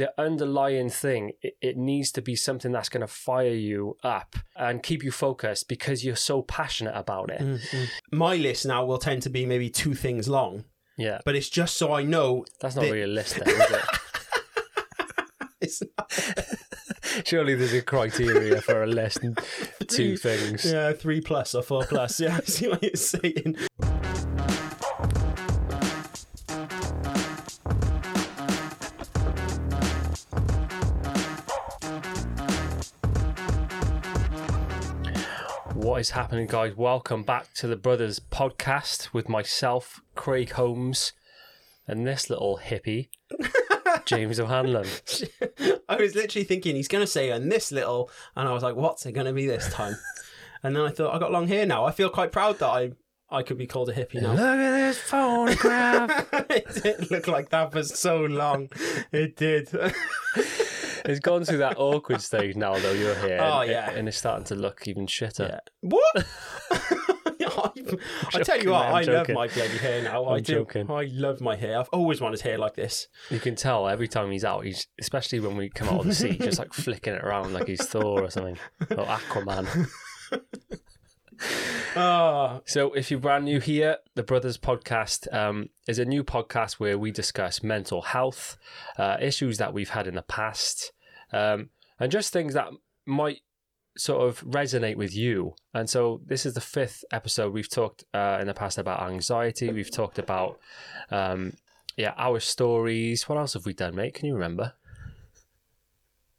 the underlying thing, it, it needs to be something that's going to fire you up and keep you focused because you're so passionate about it. Mm. My list now will tend to be maybe two things long, Yeah. but it's just so I know That's not the- really a list, then, is it? it's Surely there's a criteria for a list two things. yeah three plus or four plus. Yeah, I see what you're saying. What is happening, guys? Welcome back to the Brothers podcast with myself, Craig Holmes, and this little hippie, James O'Hanlon. I was literally thinking he's going to say and this little, and I was like, what's it going to be this time? and then I thought I got long hair now. I feel quite proud that I I could be called a hippie now. Look at this photograph. it did look like that for so long. It did. It's gone through that awkward stage now, though. You're here. Oh, and, yeah. and it's starting to look even shitter. Yeah. What? I tell you what, I'm I love my bloody hair now. I I'm do. joking. I love my hair. I've always wanted hair like this. You can tell every time he's out, he's especially when we come out of the sea, just like flicking it around like he's Thor or something, or Aquaman. Ah, So, if you're brand new here, the Brothers Podcast um, is a new podcast where we discuss mental health, uh, issues that we've had in the past, um, and just things that might sort of resonate with you. And so, this is the fifth episode. We've talked uh, in the past about anxiety. We've talked about, um, yeah, our stories. What else have we done, mate? Can you remember?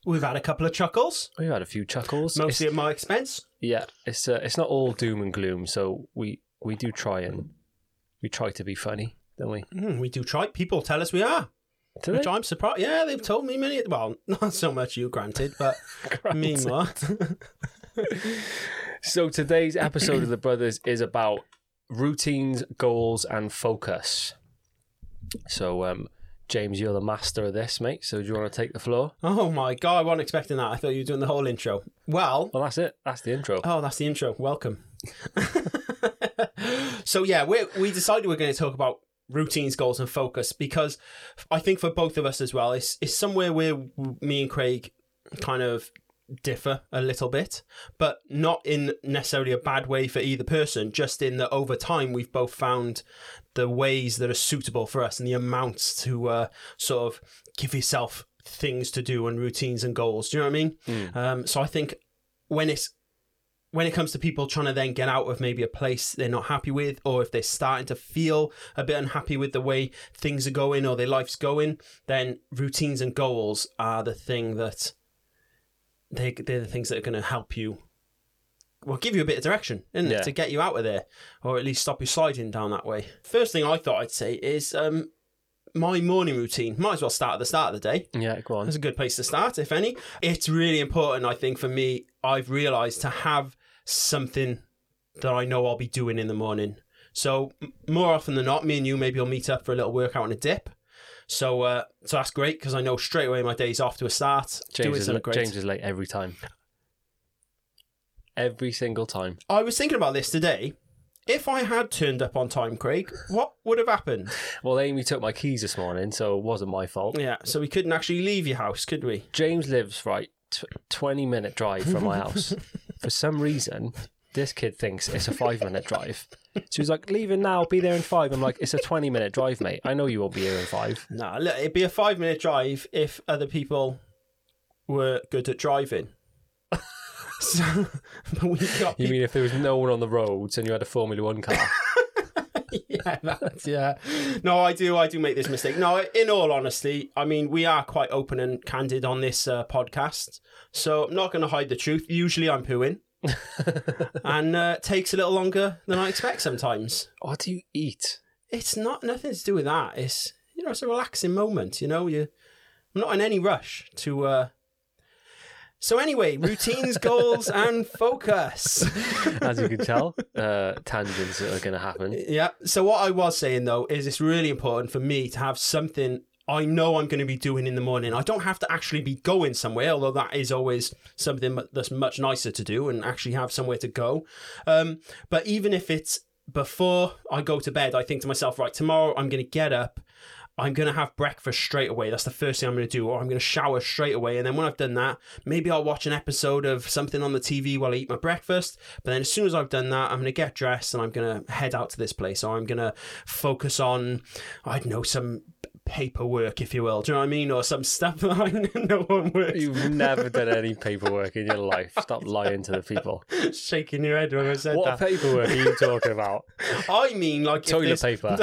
We've had a couple of chuckles, We've had a few chuckles. mostly It's- at my expense. yeah, it's uh, it's not all doom and gloom. So we we do try and we try to be funny, don't we? Mm, we do try. People tell us we are, Do which they? I'm surprised. Yeah, they've told me many. Well, not so much you, granted, but me more. So today's episode of the Brothers is about routines, goals, and focus. So, um, James, you're the master of this, mate. So, do you want to take the floor? oh my god, I wasn't expecting that. I thought you were doing the whole intro. Well, Well, that's it. That's the intro. Oh, that's the intro. Welcome. so yeah, we we decided we're going to talk about routines, goals, and focus because I think for both of us as well, it's it's somewhere where me and Craig kind of differ a little bit, but not in necessarily a bad way for either person. Just in that over time we've both found the ways that are suitable for us and the amounts to uh, sort of give yourself things to do and routines and goals. Do you know what I mean? Um, so I think when it's when it comes to people trying to then get out of maybe a place they're not happy with, or if they're starting to feel a bit unhappy with the way things are going or their life's going, then routines and goals are the thing that they they're the things that are going to help you. Well, give you a bit of direction, isn't Yeah. it, to get you out of there, or at least stop you sliding down that way. First thing I thought I'd say is um, my morning routine. Might as well start at the start of the day. Yeah, go on. That's a good place to start, if any. It's really important, I think, for me. I've realised to have something that I know I'll be doing in the morning. So more often than not, me and you maybe will meet up for a little workout and a dip. So uh, so that's great because I know straight away my day's off to a start. James is, great. James is late every time. Every single time. I was thinking about this today. If I had turned up on time, Craig, what would have happened? Well, Amy took my keys this morning, so it wasn't my fault. Yeah, so we couldn't actually leave your house, could we? James lives right t- 20 minute drive from my house. For some reason, this kid thinks it's a five minute drive. So he's like, leaving now, be there in five. I'm like, it's a 20 minute drive, mate. I know you won't be here in five. Nah, look, it'd be a five minute drive if other people were good at driving. So, but we got You mean if there was no one on the roads and you had a Formula One car? yeah, that's, yeah. No, I do, I do make this mistake. No, in all honesty, I mean, we are quite open and candid on this uh, podcast, so I'm not going to hide the truth. Usually, I'm pooing, and uh, takes a little longer than I expect sometimes. what do you eat? It's not nothing to do with that. It's you know, it's a relaxing moment. You know, you. I'm not in any rush to. uh So anyway, routines, goals, and focus. As you can tell, uh, tangents are going to happen. Yeah. So what I was saying though is it's really important for me to have something I know I'm going to be doing in the morning. I don't have to actually be going somewhere, although that is always something that's much nicer to do and actually have somewhere to go. Um, but even if it's before I go to bed, I think to myself, right, tomorrow I'm going to get up I'm going to have breakfast straight away. That's the first thing I'm going to do. Or I'm going to shower straight away. And then when I've done that, maybe I'll watch an episode of something on the TV while I eat my breakfast. But then as soon as I've done that, I'm going to get dressed and I'm going to head out to this place. Or I'm going to focus on, I don't know, some paperwork, if you will. Do you know what I mean? Or some stuff that I know one works. You've never done any paperwork in your life. Stop lying to the people. Shaking your head when I said What that. What paperwork are you talking about? I mean, like Toilet paper.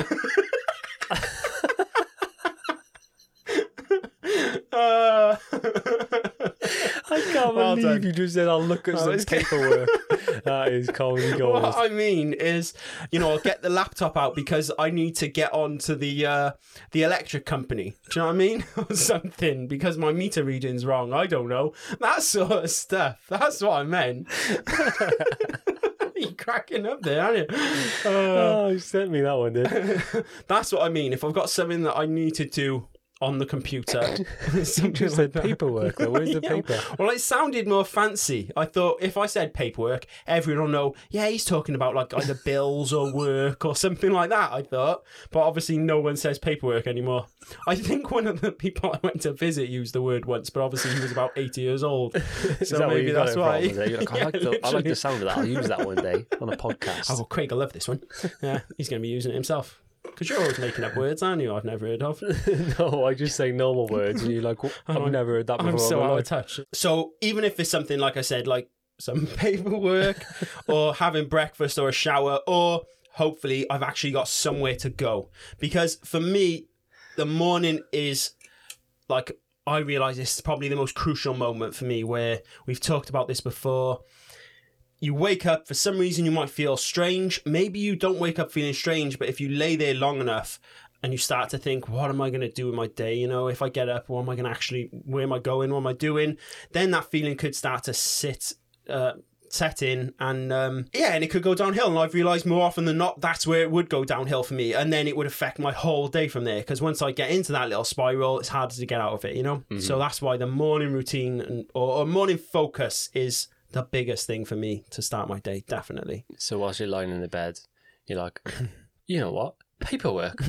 Uh, I can't Well believe done. you just said I'll look at Oh, some paperwork. that is comedy gold. what I mean is, you know, I'll get the laptop out because I need to get on to the uh, the electric company. Do you know what I mean? or something because my meter reading's wrong. I don't know that sort of stuff. That's what I meant. you cracking up there, aren't you? Uh, Oh, you sent me that one, did? that's what I mean. If I've got something that I need to do on the computer, something Just like that. paperwork. Though. Where's the paper? Well, it sounded more fancy. I thought if I said paperwork, everyone will know, yeah, he's talking about like either bills or work or something like that, I thought. But obviously, no one says paperwork anymore. I think one of the people I went to visit used the word once, but obviously he was about 80 years old. So that maybe that's why. like, I, Yeah, like the, I like the sound of that. I'll use that one day on a podcast. Oh, Craig, I love this one. Yeah, he's going to be using it himself. Because you're always making up words, aren't you? I've never heard of. no, I just say normal words, and you're like, "What? Oh, I've I'm- never heard that before. I'm so out of touch. So even if it's something like I said, like some paperwork or having breakfast or a shower, or hopefully I've actually got somewhere to go. Because for me, the morning is like I realize this is probably the most crucial moment for me where we've talked about this before. You wake up, for some reason, you might feel strange. Maybe you don't wake up feeling strange, but if you lay there long enough and you start to think, what am I going to do with my day? You know, if I get up, what am I going to actually, where am I going? What am I doing? Then that feeling could start to sit, uh, set in and um, yeah and it could go downhill and i've realized more often than not that's where it would go downhill for me and then it would affect my whole day from there because once i get into that little spiral it's harder to get out of it you know so that's why the morning routine and, or, or morning focus is the biggest thing for me to start my day definitely So whilst you're lying in the bed, you're like, you know what? Paperwork.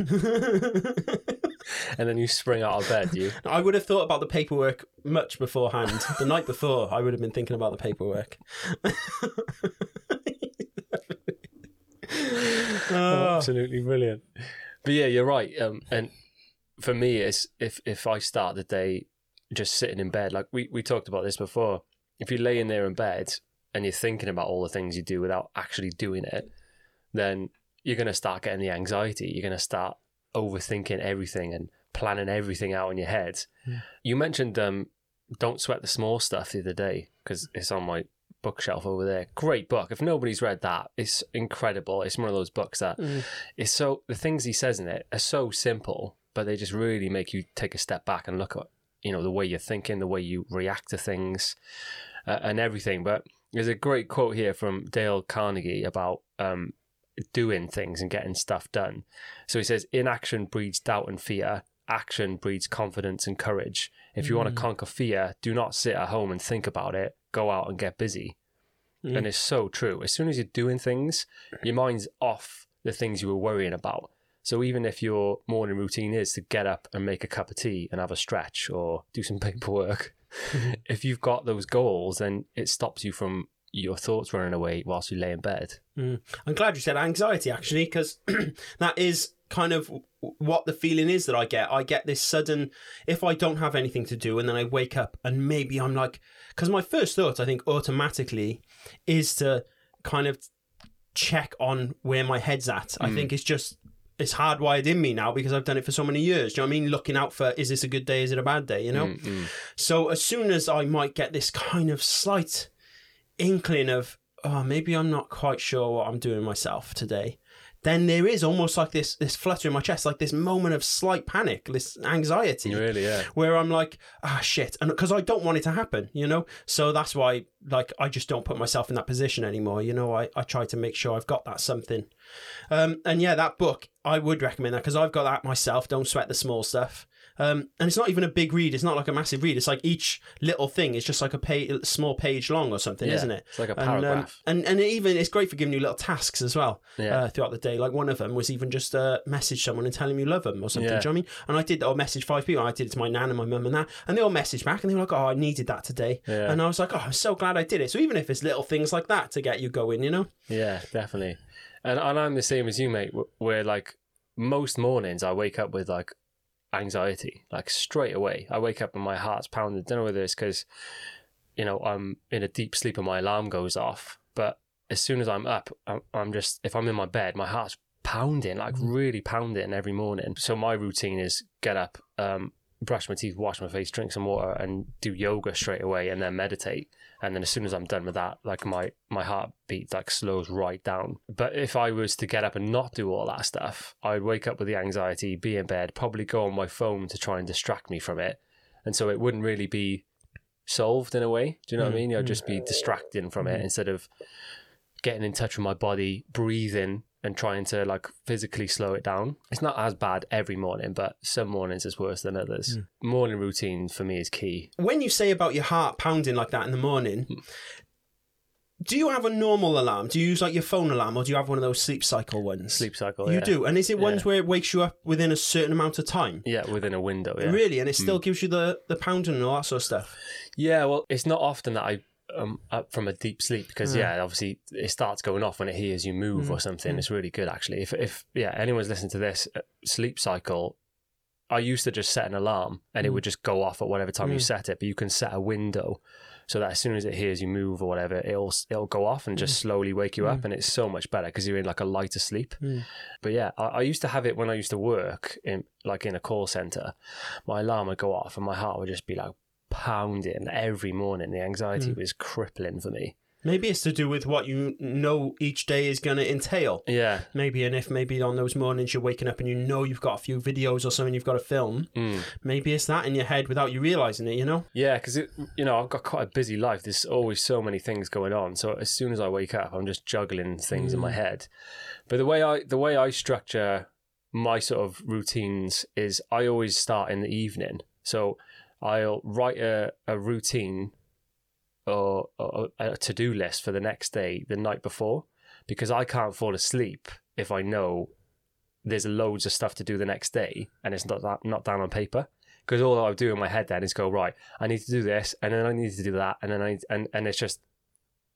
and then you spring out of bed, you. i would have thought about the paperwork much beforehand the night before i would have been thinking about the paperwork Oh. Absolutely brilliant. But yeah, you're right. Um, and for me, it's if if I start the day just sitting in bed, like we, we talked about this before. If you're laying there in bed and you're thinking about all the things you do without actually doing it, then you're going to start getting the anxiety. You're going to start overthinking everything and planning everything out in your head. You mentioned um, "Don't Sweat the Small Stuff" the other day because it's on my bookshelf over there. Great book. If nobody's read that, it's incredible. It's one of those books that Mm. it's so the things he says in it are so simple, but they just really make you take a step back and look at you know the way you're thinking, the way you react to things, uh, and everything. But there's a great quote here from Dale Carnegie about um, doing things and getting stuff done. So he says, "Inaction breeds doubt and fear." Action breeds confidence and courage. If you want to conquer fear, do not sit at home and think about it. Go out and get busy. Mm. And it's so true. As soon as you're doing things, your mind's off the things you were worrying about. So even if your morning routine is to get up and make a cup of tea and have a stretch or do some paperwork, if you've got those goals, then it stops you from your thoughts running away whilst you lay in bed. Mm. I'm glad you said anxiety actually, because that is kind of what the feeling is that I get. I get this sudden, if I don't have anything to do, and then I wake up and maybe I'm like, because my first thought, I think, automatically is to kind of check on where my head's at. I think it's just. It's hardwired in me now because I've done it for so many years. Do you know what I mean? Looking out for is this a good day? Is it a bad day? You know? Mm, mm. So as soon as I might get this kind of slight inkling of, oh, maybe I'm not quite sure what I'm doing myself today, then there is almost like this this flutter in my chest, like this moment of slight panic, this anxiety, Really, yeah. where I'm like, ah, shit, and because I don't want it to happen, you know. So that's why, like, I just don't put myself in that position anymore. You know, I I try to make sure I've got that something. Um, and yeah, that book I would recommend that because I've got that myself. Don't sweat the small stuff. Um, and it's not even a big read. It's not like a massive read. It's like each little thing is just like a page, small page long or something, Yeah, isn't it? It's like a And, um, paragraph. and and even it's great for giving you little tasks as well Yeah. uh, throughout the day. Like one of them was even just uh, message someone and tell them you love them or something. Yeah. Do you know what I mean? And I did or message five people. I did it to my nan and my mum and that, and they all messaged back and they were like, "Oh, I needed that today." Yeah. And I was like, "Oh, I'm so glad I did it." So even if it's little things like that to get you going, you know. Yeah, definitely. And and I'm the same as you, mate. Where like most mornings I wake up with like anxiety, like straight away. I wake up and my heart's pounding. Don't know whether it's because you know I'm in a deep sleep and my alarm goes off, but as soon as I'm up, I'm, I'm just if I'm in my bed, my heart's pounding, like really pounding every morning. So my routine is get up, um, brush my teeth, wash my face, drink some water, and do yoga straight away, and then meditate. And then as soon as I'm done with that, like my my heartbeat like slows right down. But if I was to get up and not do all that stuff, I'd wake up with the anxiety, be in bed, probably go on my phone to try and distract me from it, and so it wouldn't really be solved in a way. Do you know what I Mm, mean? I'd just be distracting from it instead of getting in touch with my body, breathing, and trying to like physically slow it down. It's not as bad every morning, but some mornings is worse than others. Morning routine for me is key. when you say about your heart pounding like that in the morning, Hmm. do you have a normal alarm? Do you use like your phone alarm, or do you have one of those sleep cycle ones? Sleep cycle. You yeah. do, and is it ones Yeah. where it wakes you up within a certain amount of time? Yeah, within a window. Yeah. Hmm. Really, and it still gives you the the pounding and all that sort of stuff. Yeah, well, it's not often that I um up from a deep sleep because hmm. yeah, obviously it starts going off when it hears you move or hmm. something. Hmm. It's really good actually. If if yeah, anyone's listening to this uh, sleep cycle, I used to just set an alarm and it would just go off at whatever time you set it, but you can set a window so that as soon as it hears you move or whatever, it'll it'll go off and just slowly wake you up, and it's so much better because you're in like a lighter sleep. But yeah, I, I used to have it when I used to work in like in a call center. My alarm would go off and my heart would just be like pounding every morning. The anxiety was crippling for me. Maybe it's to do with what you know each day is going to entail. Yeah, Maybe, and if maybe on those mornings you're waking up and you know you've got a few videos or something you've got to film, Mm. maybe it's that in your head without you realizing it. You know? yeah, because you know I've got quite a busy life. There's always so many things going on. So as soon as I wake up, I'm just juggling things in my head. But the way I the way I structure my sort of routines is I always start in the evening. So I'll write a, a routine or, or a to do list for the next day the night before because I can't fall asleep if I know there's loads of stuff to do the next day and it's not that, not down on paper. Because all I do in my head then is go right. I need to do this, and then I need to do that, and then I and and it's just,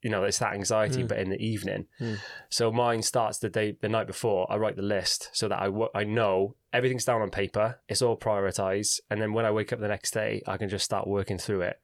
you know, it's that anxiety, but in the evening. Mm. So mine starts the day the night before. I write the list so that I I know everything's down on paper. It's all prioritized, and then when I wake up the next day, I can just start working through it.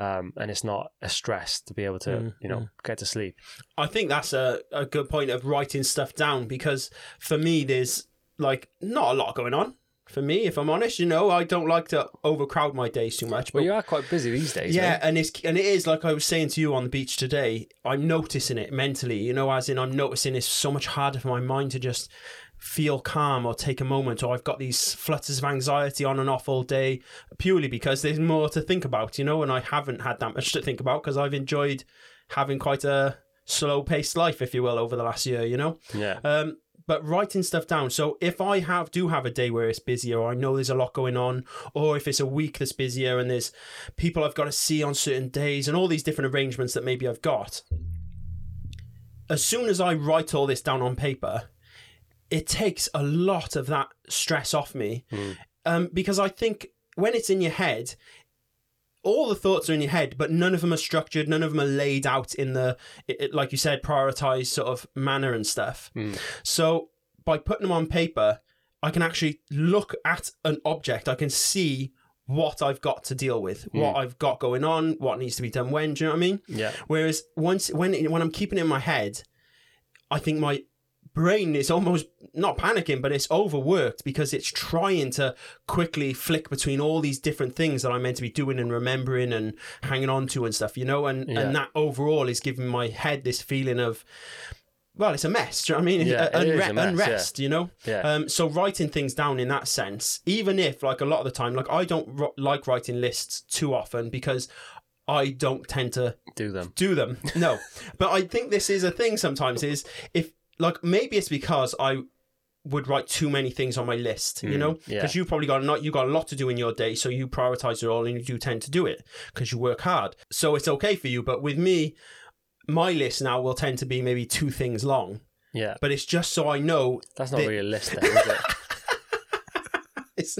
Um, and it's not a stress to be able to, Mm, you know, get to sleep. I think that's a, a good point of writing stuff down because for me, there's like not a lot going on. For me, if I'm honest, you know, I don't like to overcrowd my days too much. But Well, you are quite busy these days. yeah, mate. and it's and it is like I was saying to you on the beach today. I'm noticing it mentally, you know, as in I'm noticing it's so much harder for my mind to just feel calm or take a moment, or I've got these flutters of anxiety on and off all day, purely because there's more to think about, you know, and I haven't had that much to think about because I've enjoyed having quite a slow paced life, if you will, over the last year, you know. yeah. Um, but writing stuff down. So if I have do have a day where it's busier, or I know there's a lot going on, or if it's a week that's busier and there's people I've got to see on certain days, and all these different arrangements that maybe I've got. As soon as I write all this down on paper, it takes a lot of that stress off me, um, because I think when it's in your head, all the thoughts are in your head, but none of them are structured. None of them are laid out in the, it, it- like you said, prioritized sort of manner and stuff. Hmm. So by putting them on paper, I can actually look at an object. I can see what I've got to deal with, hmm. what I've got going on, what needs to be done when. Do you know what I mean? Yeah. Whereas once when when I'm keeping it in my head, I think my brain is almost not panicking, but it's overworked because it's trying to quickly flick between all these different things that I'm meant to be doing and remembering and hanging on to and stuff, you know. And Yeah. and that overall is giving my head this feeling of. Well, it's a mess. Do you know what I mean? Yeah, Uh, it is a unre- mess, unrest, you know. Yeah. Um, so writing things down in that sense, even if like a lot of the time, like I don't ro- like writing lists too often because I don't tend to Do them. do them. No, but I think this is a thing. Sometimes is if like maybe it's because I would write too many things on my list, you know, Mm, yeah. because you've probably got not you got a lot to do in your day, so you prioritize it all and you do tend to do it because you work hard. So it's okay for you, but with me, my list now will tend to be maybe two things long, Yeah. but it's just so I know That's not the- realistic, is it? it's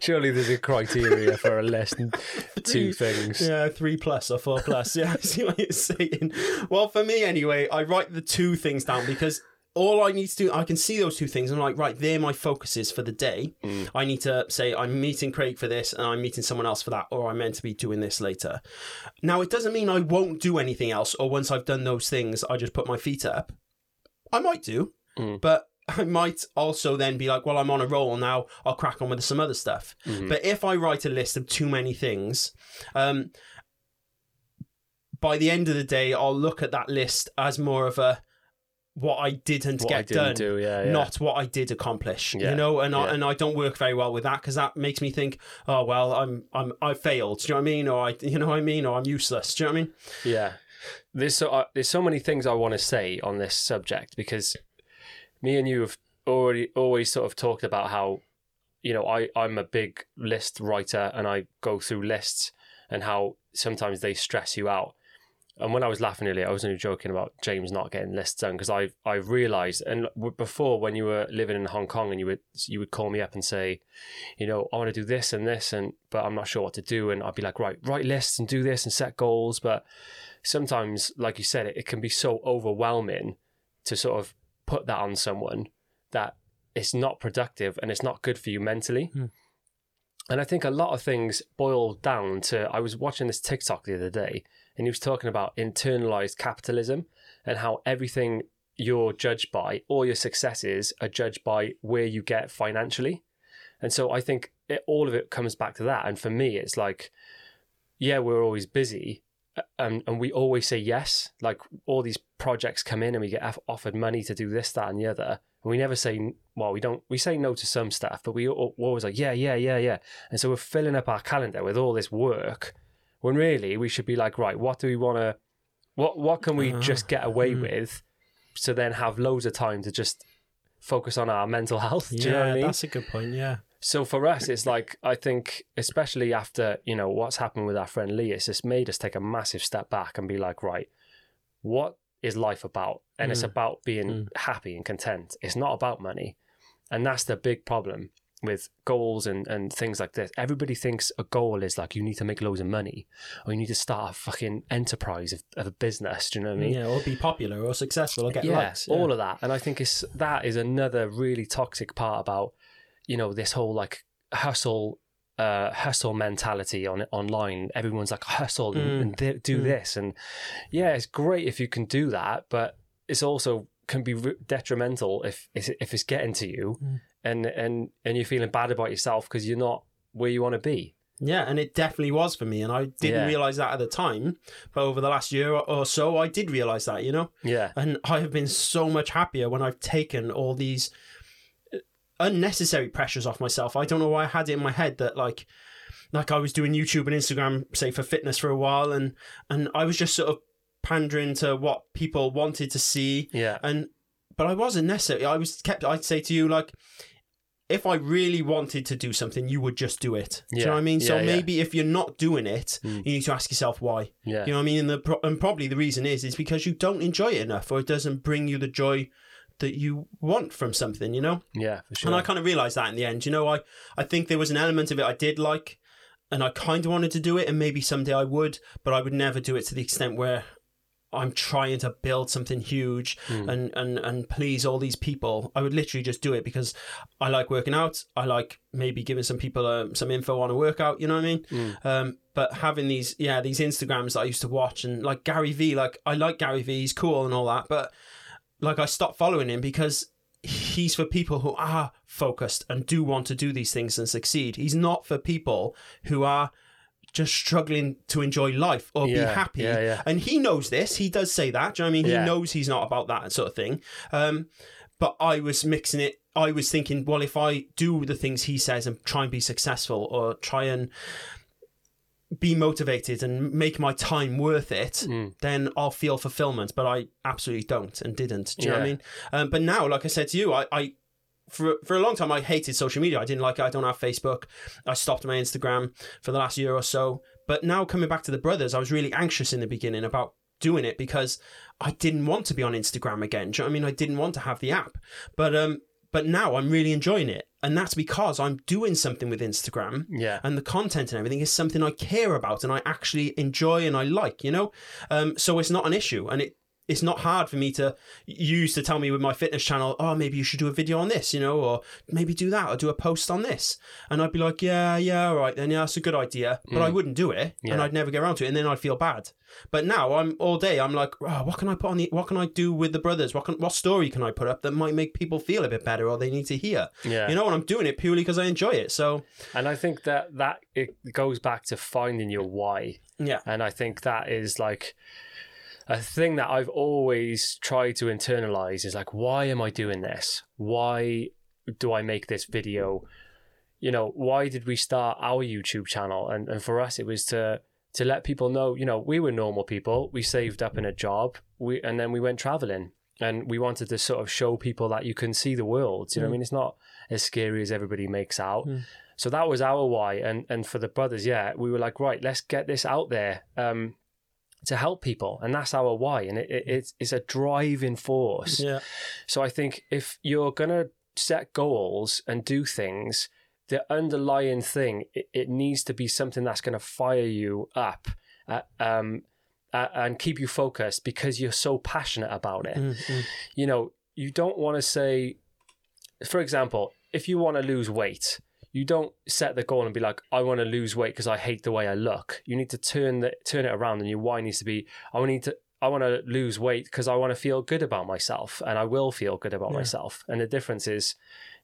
Surely there's a criteria for a list and two things. Yeah, three plus or four plus. Yeah, I see what you're saying. Well, for me anyway, I write the two things down because all I need to do, I can see those two things. I'm like, right, they're my focuses for the day. I need to say I'm meeting Craig for this and I'm meeting someone else for that, or I'm meant to be doing this later. Now, it doesn't mean I won't do anything else, or once I've done those things, I just put my feet up. I might do, Mm. but I might also then be like, well, I'm on a roll now. I'll crack on with some other stuff. Mhm. But if I write a list of too many things, um, by the end of the day, I'll look at that list as more of a what I didn't What get I didn't done, do, yeah, yeah. not what I did accomplish. Yeah, You know, and I, and I don't work very well with that because that makes me think, oh well, I'm I'm I failed. Do you know what I mean? Or I, you know what I mean? Or I'm useless. Do you know what I mean? Yeah, there's so uh, there's so many things I want to say on this subject because me and you have already always sort of talked about how you know I I'm a big list writer and I go through lists and how sometimes they stress you out. And when I was laughing earlier, I was only joking about James not getting lists done because I I realised and before when you were living in Hong Kong and you would you would call me up and say, you know, I want to do this and this and but I'm not sure what to do and I'd be like, right, write lists and do this and set goals, but sometimes, like you said, it, it can be so overwhelming to sort of put that on someone that it's not productive and it's not good for you mentally. Hmm. And I think a lot of things boil down to I was watching this TikTok the other day and he was talking about internalized capitalism and how everything you're judged by, all your successes are judged by where you get financially. And so I think it, all of it comes back to that. And for me, it's like, yeah, we're always busy, and and we always say yes. Like all these projects come in, and we get off- offered money to do this, that, and the other. And we never say well. We don't. We say no to some stuff, but we we're always like yeah, yeah, yeah, yeah. And so we're filling up our calendar with all this work, when really we should be like, right, what do we want to, what what can we Ah, just get away mm. with, to then have loads of time to just focus on our mental health. Do you know I mean? that's a good point. Yeah. So for us, it's like I think, especially after you know what's happened with our friend Lee, it's just made us take a massive step back and be like, right, what is life about? And it's Mm. about being Mm. happy and content. It's not about money, and that's the big problem with goals and, and things like this. Everybody thinks a goal is like you need to make loads of money or you need to start a fucking enterprise of, of a business. Do you know what I mean? yeah, or be popular or successful or get yeah, likes. Yeah. all of that. And I think it's that is another really toxic part about you know this whole like hustle uh hustle mentality on online everyone's like hustle and, Mm. and th- do Mm. this and yeah it's great if you can do that but it's also can be re- detrimental if if it's getting to you Mm. and and and you're feeling bad about yourself because you're not where you want to be Yeah, and it definitely was for me, and I didn't Yeah. realize that at the time. But over the last year or so, I did realize that, you know. yeah And I have been so much happier when I've taken all these unnecessary pressures off myself. I don't know why I had it in my head that like, like I was doing YouTube and Instagram, say for fitness for a while, and and I was just sort of pandering to what people wanted to see, yeah and but I wasn't necessarily. I was kept. I'd say to you like. If I really wanted to do something, you would just do it. Do you Yeah. know what I mean? so Yeah, yeah. maybe if you're not doing it, Mm. you need to ask yourself why. yeah You know what I mean? And, the, and probably the reason is is because you don't enjoy it enough, or it doesn't bring you the joy that you want from something. You know? yeah for sure And I kind of realized that in the end. You know, I I think there was an element of it I did like, and I kind of wanted to do it, and maybe someday I would, but I would never do it to the extent where I'm trying to build something huge Mm. and, and, and please all these people. I would literally just do it because I like working out. I like maybe giving some people um, some info on a workout. You know what I mean? Mm. Um, but having these, yeah, these Instagrams that I used to watch and like Gary Vee, like I like Gary Vee, he's cool and all that, but like I stopped following him because he's for people who are focused and do want to do these things and succeed. He's not for people who are just struggling to enjoy life or be happy. yeah, yeah. And he knows this. He does say that. Do you know what I mean? Yeah. He knows he's not about that sort of thing. Um, but I was mixing it. I was thinking, well, if I do the things he says and try and be successful or try and be motivated and make my time worth it, Mm. then I'll feel fulfillment. But I absolutely don't and didn't. Do you know what I mean? Um, but now, like I said to you, I, I for for a long time I hated social media. I didn't like it. I don't have Facebook. I stopped my Instagram for the last year or so. But now coming back to the brothers, I was really anxious in the beginning about doing it because I didn't want to be on Instagram again. Do you know what I mean? I didn't want to have the app. But um but now I'm really enjoying it. And that's because I'm doing something with Instagram Yeah. and the content and everything is something I care about and I actually enjoy and I like, you know? Um, so it's not an issue. And it, it's not hard for me to use to tell me with my fitness channel, oh, maybe you should do a video on this, you know, or maybe do that or do a post on this. And I'd be like, yeah, yeah, all right, then yeah, that's a good idea. But I mm. wouldn't do it and I'd never get around to it. And then I'd feel bad. But now I'm all day, I'm like, oh, what can I put on the, what can I do with the brothers? What can, what story can I put up that might make people feel a bit better or they need to hear? Yeah. You know, and I'm doing it purely because I enjoy it. So, And I think that that it goes back to finding your why. yeah. And I think that is like a thing that I've always tried to internalize is like, why am I doing this? Why do I make this video? You know, why did we start our YouTube channel? And and for us it was to to let people know, you know, we were normal people. We saved up in a job. We and then we went traveling. And we wanted to sort of show people that you can see the world. You know what I mean? It's not as scary as everybody makes out. So that was our why. And and for the brothers, yeah, we were like, right, let's get this out there um, to help people, and that's our why. And it, it, it's it's a driving force. Yeah. So I think if you're gonna set goals and do things, the underlying thing it, it needs to be something that's gonna fire you up. Uh, um, uh, and keep you focused because you're so passionate about it Mm-hmm. you know, you don't want to say, for example, if you want to lose weight, you don't set the goal and be like, I want to lose weight because I hate the way I look. You need to turn the turn it around, and your why needs to be, I need to. I want to lose weight because I want to feel good about myself, and I will feel good about Yeah. myself. And the difference is,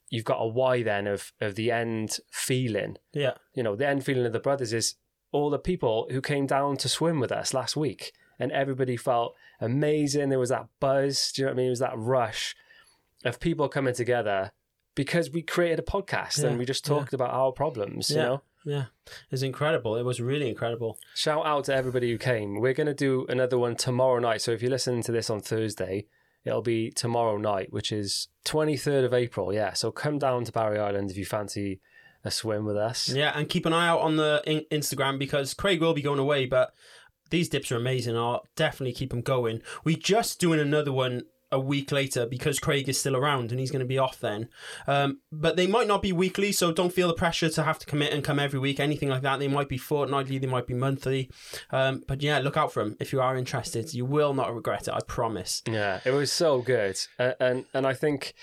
you've got a why then of of the end feeling. Yeah. You know, the end feeling of the brothers is all the people who came down to swim with us last week, and everybody felt amazing. There was that buzz. Do you know what I mean? It was that rush of people coming together because we created a podcast Yeah, and we just yeah. talked about our problems. You know, Yeah. It's incredible. It was really incredible. shout out to everybody who came. We're going to do another one tomorrow night. So if you're listening to this on Thursday, it'll be tomorrow night, which is 23rd of April. Yeah. So come down to Barry Island if you fancy a swim with us. Yeah, and keep an eye out on the in- Instagram because Craig will be going away, but these dips are amazing. I'll definitely keep them going. We're just doing another one a week later because Craig is still around and he's going to be off then. Um, but they might not be weekly, so don't feel the pressure to have to commit and come every week. Anything like that. They might be fortnightly, they might be monthly. Um, but yeah, look out for them if you are interested. You will not regret it. I promise. Yeah, it was so good, and and, and I think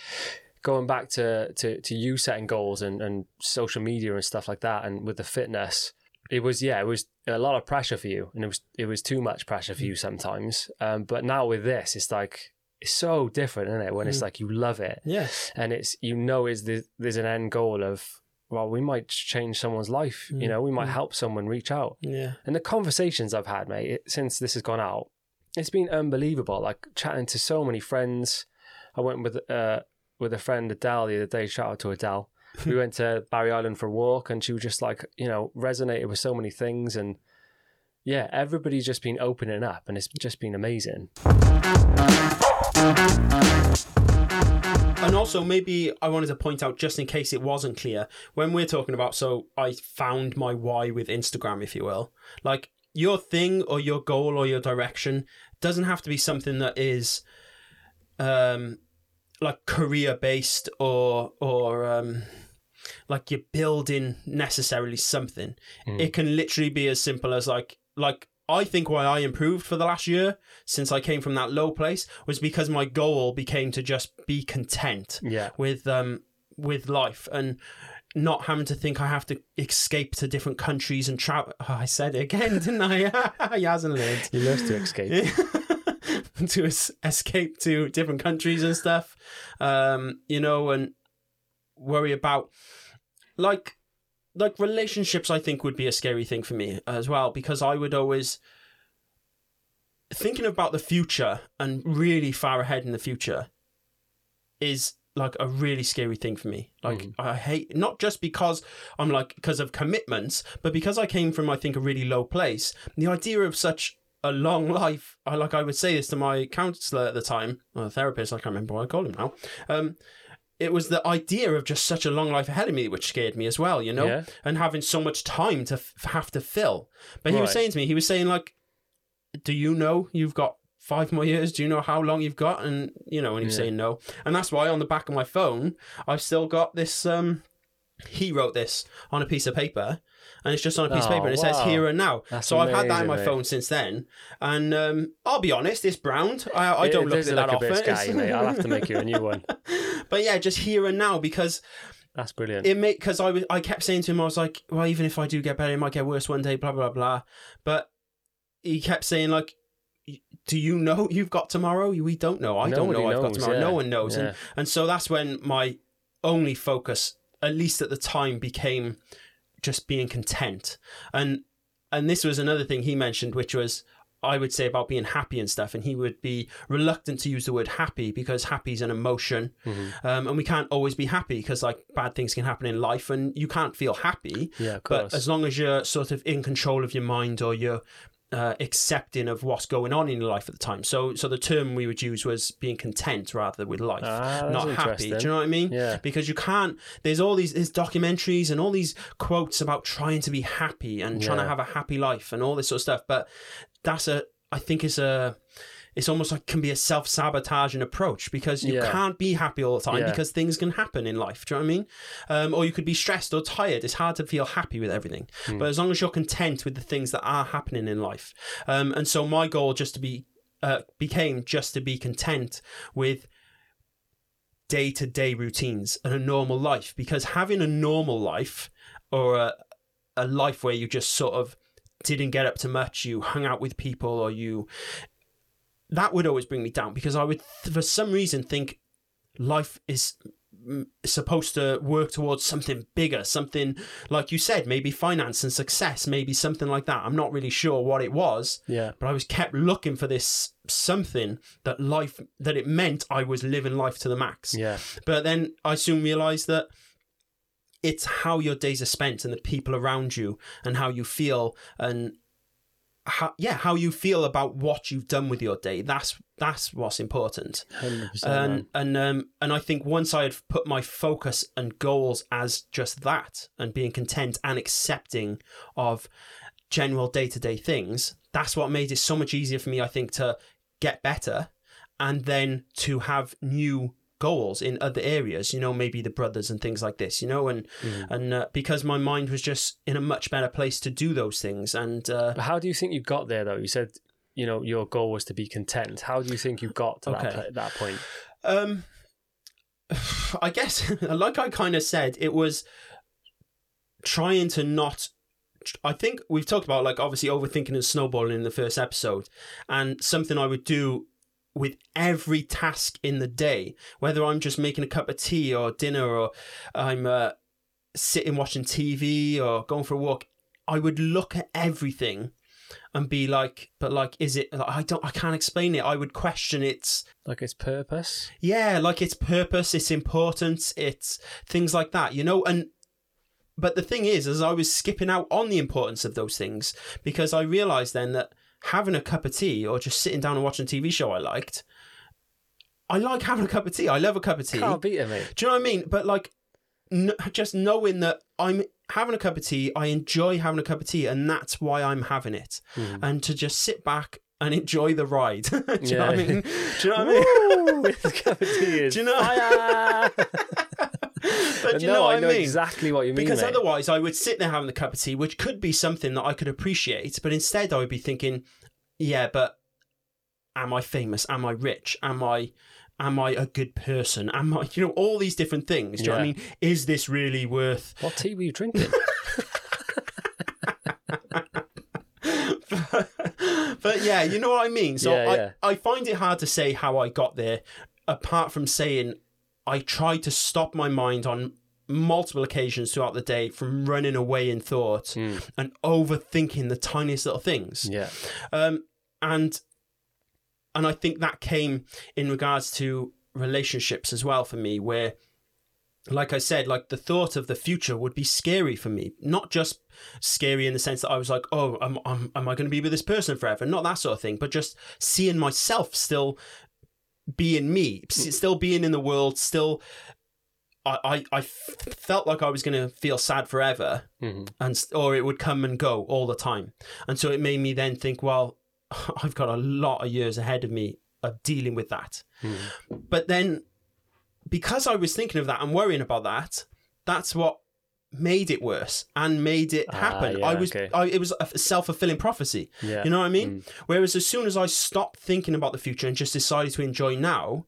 going back to, to to you setting goals and and social media and stuff like that, and with the fitness, it was yeah, it was a lot of pressure for you, and it was it was too much pressure for you sometimes. Um, but now with this, it's like it's so different, isn't it? When it's mm. like you love it, Yeah. and it's you know is the, there's an end goal of well, we might change someone's life. You mm. know, we might mm. help someone reach out. Yeah. And the conversations I've had, mate, it, since this has gone out, it's been unbelievable. Like chatting to so many friends. I went with uh with a friend Adele the other day. Shout out to Adele. we went to Barry Island for a walk, and she was just like, you know, resonated with so many things, and yeah, everybody's just been opening up, and it's just been amazing. And also, maybe I wanted to point out, just in case it wasn't clear, when we're talking about, so I found my why with Instagram, if you will. Like, your thing or your goal or your direction doesn't have to be something that is um, like career based or, or, um, like you're building necessarily something. It can literally be as simple as like, like, I think why I improved for the last year since I came from that low place was because my goal became to just be content Yeah, with um with life and not having to think I have to escape to different countries and travel. Oh, I said it again, didn't I? he hasn't learned. he loves to escape. to es- escape to different countries and stuff, um, you know, and worry about like like relationships. I think would be a scary thing for me as well because I would always thinking about the future and really far ahead in the future is like a really scary thing for me. Like Mm. I hate not just because I'm like because of commitments, but because I came from I think a really low place. The idea of such a long life, I like I would say this to my counselor at the time, or therapist, I can't remember what I call him now. Um, it was the idea of just such a long life ahead of me which scared me as well, you know, Yeah. and having so much time to f- have to fill. But he was saying to me, he was saying like, "Do you know you've got five more years? Do you know how long you've got?" And you know, and he was Yeah. saying no, and that's why on the back of my phone I've still got this. um He wrote this on a piece of paper, and it's just on a piece of Oh, paper, and it says "here and now." That's so I've had that in my mate. phone since then, and um, I'll be honest, it's browned. I, I don't it look at that look often. sky, mate. I'll have to make you a new one. but yeah, just here and now because That's brilliant. it made because I was I kept saying to him I was like, well, even if I do get better, it might get worse one day. Blah blah blah. But he kept saying like, do you know you've got tomorrow? We don't know. I don't Nobody know I've got knows, tomorrow. No one knows. Yeah. And and so that's when my only focus, at least at the time, became just being content. And and this was another thing he mentioned, which was. I would say about being happy and stuff, and he would be reluctant to use the word happy because happy is an emotion, Mhm. um, and we can't always be happy because like bad things can happen in life, and you can't feel happy. Yeah, of course. But as long as you're sort of in control of your mind or you're uh, accepting of what's going on in your life at the time, so so the term we would use was being content rather with life, Ah, not happy. Do you know what I mean? Yeah. Because you can't. There's all these there's documentaries and all these quotes about trying to be happy and trying to have a happy life and all this sort of stuff, but that's a I think it's a it's almost like can be a self sabotaging approach because you Yeah. can't be happy all the time Yeah. because things can happen in life. Do you know what I mean? Um, or you could be stressed or tired. It's hard to feel happy with everything. Hmm. But as long as you're content with the things that are happening in life, um, and so my goal just to be uh, became just to be content with day to day routines and a normal life because having a normal life or a, a life where you just sort of didn't get up to much, you hung out with people or you that would always bring me down because I would for some reason think life is supposed to work towards something bigger, something like you said, maybe finance and success, maybe something like that. I'm not really sure what it was, yeah. but I was kept looking for this something that life that it meant I was living life to the max. Yeah. But then I soon realized that it's how your days are spent and the people around you and how you feel and how yeah how you feel about what you've done with your day that's that's what's important 100%. and and um and I think once I had put my focus and goals as just that and being content and accepting of general day to day things, that's what made it so much easier for me. I think to get better and then to have new goals in other areas. You know, maybe the brothers and things like this. You know, and Mhm. and uh, because my mind was just in a much better place to do those things and. Uh, how do you think you got there, though? You said, you know, your goal was to be content. How do you think you got to Okay. that, that point? Um, I guess, like I kind of said, it was trying to not. I think we've talked about like obviously overthinking and snowballing in the first episode, and something I would do with every task in the day, whether I'm just making a cup of tea or dinner or I'm uh, sitting watching TV or going for a walk. I would look at everything and be like, but like, is it? I don't. I can't explain it. I would question its Like its purpose? yeah, like its purpose, its importance, it's things like that, you know. And but the thing is, as I was skipping out on the importance of those things, because I realised then that having a cup of tea or just sitting down and watching a TV show I liked, I like having a cup of tea. I love a cup of tea. Can't beat it, mate. Do you know what I mean? But like, n- just knowing that I'm having a cup of tea, I enjoy having a cup of tea, and that's why I'm having it. Mhm. And to just sit back and enjoy the ride. Do you know what I mean? Do you know what I mean? Woo! With the cup of tea is Do you know- fire! But uh, you no, know what I know mean? exactly what you mean, Because mate. otherwise, I would sit there having the cup of tea, which could be something that I could appreciate, but instead, I would be thinking, yeah, but am I famous? Am I rich? Am I. Am I a good person? Am I, you know, all these different things? Do you know what I mean? Is this really worth? What tea were you drinking? but yeah, you know what I mean. So Yeah, I, yeah. I find it hard to say how I got there, apart from saying I tried to stop my mind on multiple occasions throughout the day from running away in thought Hmm. and overthinking the tiniest little things. yeah. Um, and and I think that came in regards to relationships as well for me, where, like I said, like the thought of the future would be scary for me. Not just scary in the sense that I was like, oh, am, am, am I going to be with this person forever? Not that sort of thing, but just seeing myself still being me, still being in the world, still. I, I, I felt like I was going to feel sad forever, Mhm. and or it would come and go all the time, and so it made me then think, well, I've got a lot of years ahead of me of dealing with that. Mhm. But then, because I was thinking of that and worrying about that, that's what made it worse and made it Ah, happen. yeah, I was, okay. I, it was a self fulfilling prophecy. Yeah. You know what I mean? Whereas as soon as I stopped thinking about the future and just decided to enjoy now,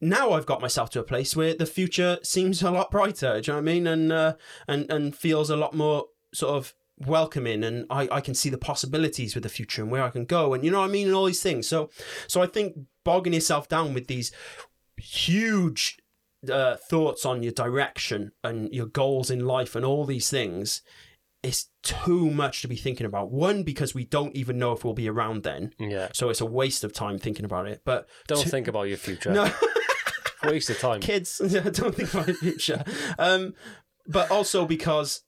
now I've got myself to a place where the future seems a lot brighter. Do you know what I mean? And uh, and and feels a lot more sort of welcoming, and I I can see the possibilities with the future and where I can go, and you know what I mean, and all these things. So so I think bogging yourself down with these huge uh, thoughts on your direction and your goals in life and all these things is too much to be thinking about. One, because we don't even know if we'll be around then. Yeah. So it's a waste of time thinking about it. But Don't two- think about your future. no, Waste of time. kids, don't think about the future. Um, but also because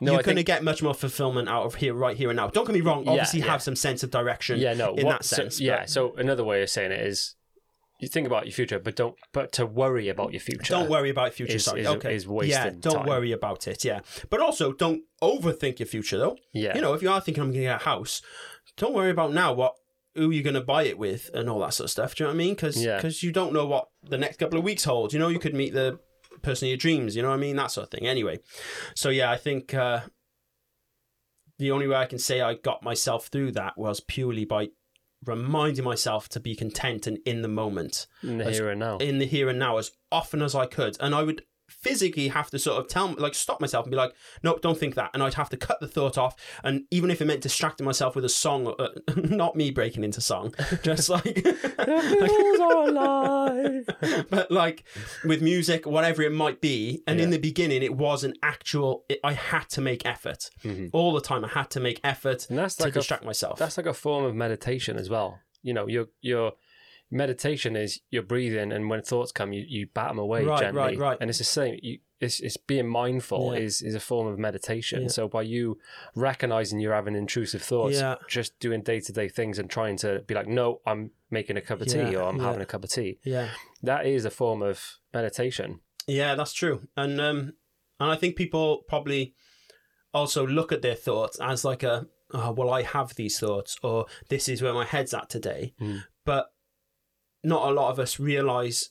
No, you're going to think- get much more fulfillment out of here, right here and now. Don't get me wrong. Obviously, yeah. have some sense of direction. Yeah, no. in what- that so- sense. yeah. So another way of saying it is, you think about your future, but don't. But to worry about your future. Don't worry about future. is- sorry. is- okay. is wasting yeah. Don't time. worry about it. Yeah. But also, don't overthink your future, though. Yeah. You know, if you are thinking I'm going to get a house, don't worry about now what who you're going to buy it with and all that sort of stuff. Do you know what I mean? Because Yeah. you don't know what the next couple of weeks hold. You know, you could meet the person of your dreams. You know what I mean? That sort of thing. Anyway, so yeah, I think uh, the only way I can say I got myself through that was purely by reminding myself to be content and in the moment in the as- here and now. in the here and now as often as I could. And I would physically have to sort of tell, like, stop myself and be like, no, don't think that. And I'd have to cut the thought off. And even if it meant distracting myself with a song, uh, not me breaking into song, just like, Hills are alive. but like with music, whatever it might be. And in the beginning, it was an actual, it, I had to make effort Mhm. all the time. I had to make effort And that's to like a distract myself. That's like a form of meditation as well. You know, your your meditation is you're breathing, and when thoughts come, you, you bat them away Right, gently. right, right. And it's the same. You, it's it's being mindful Yeah. is is a form of meditation. Yeah. So by you recognizing you're having intrusive thoughts, Yeah. just doing day to day things and trying to be like, no, I'm making a cup of tea or I'm having a cup of tea. yeah. That is a form of meditation. Yeah, that's true. And um and I think people probably also look at their thoughts as like a oh, well I have these thoughts or this is where my head's at today. Mm. But not a lot of us realize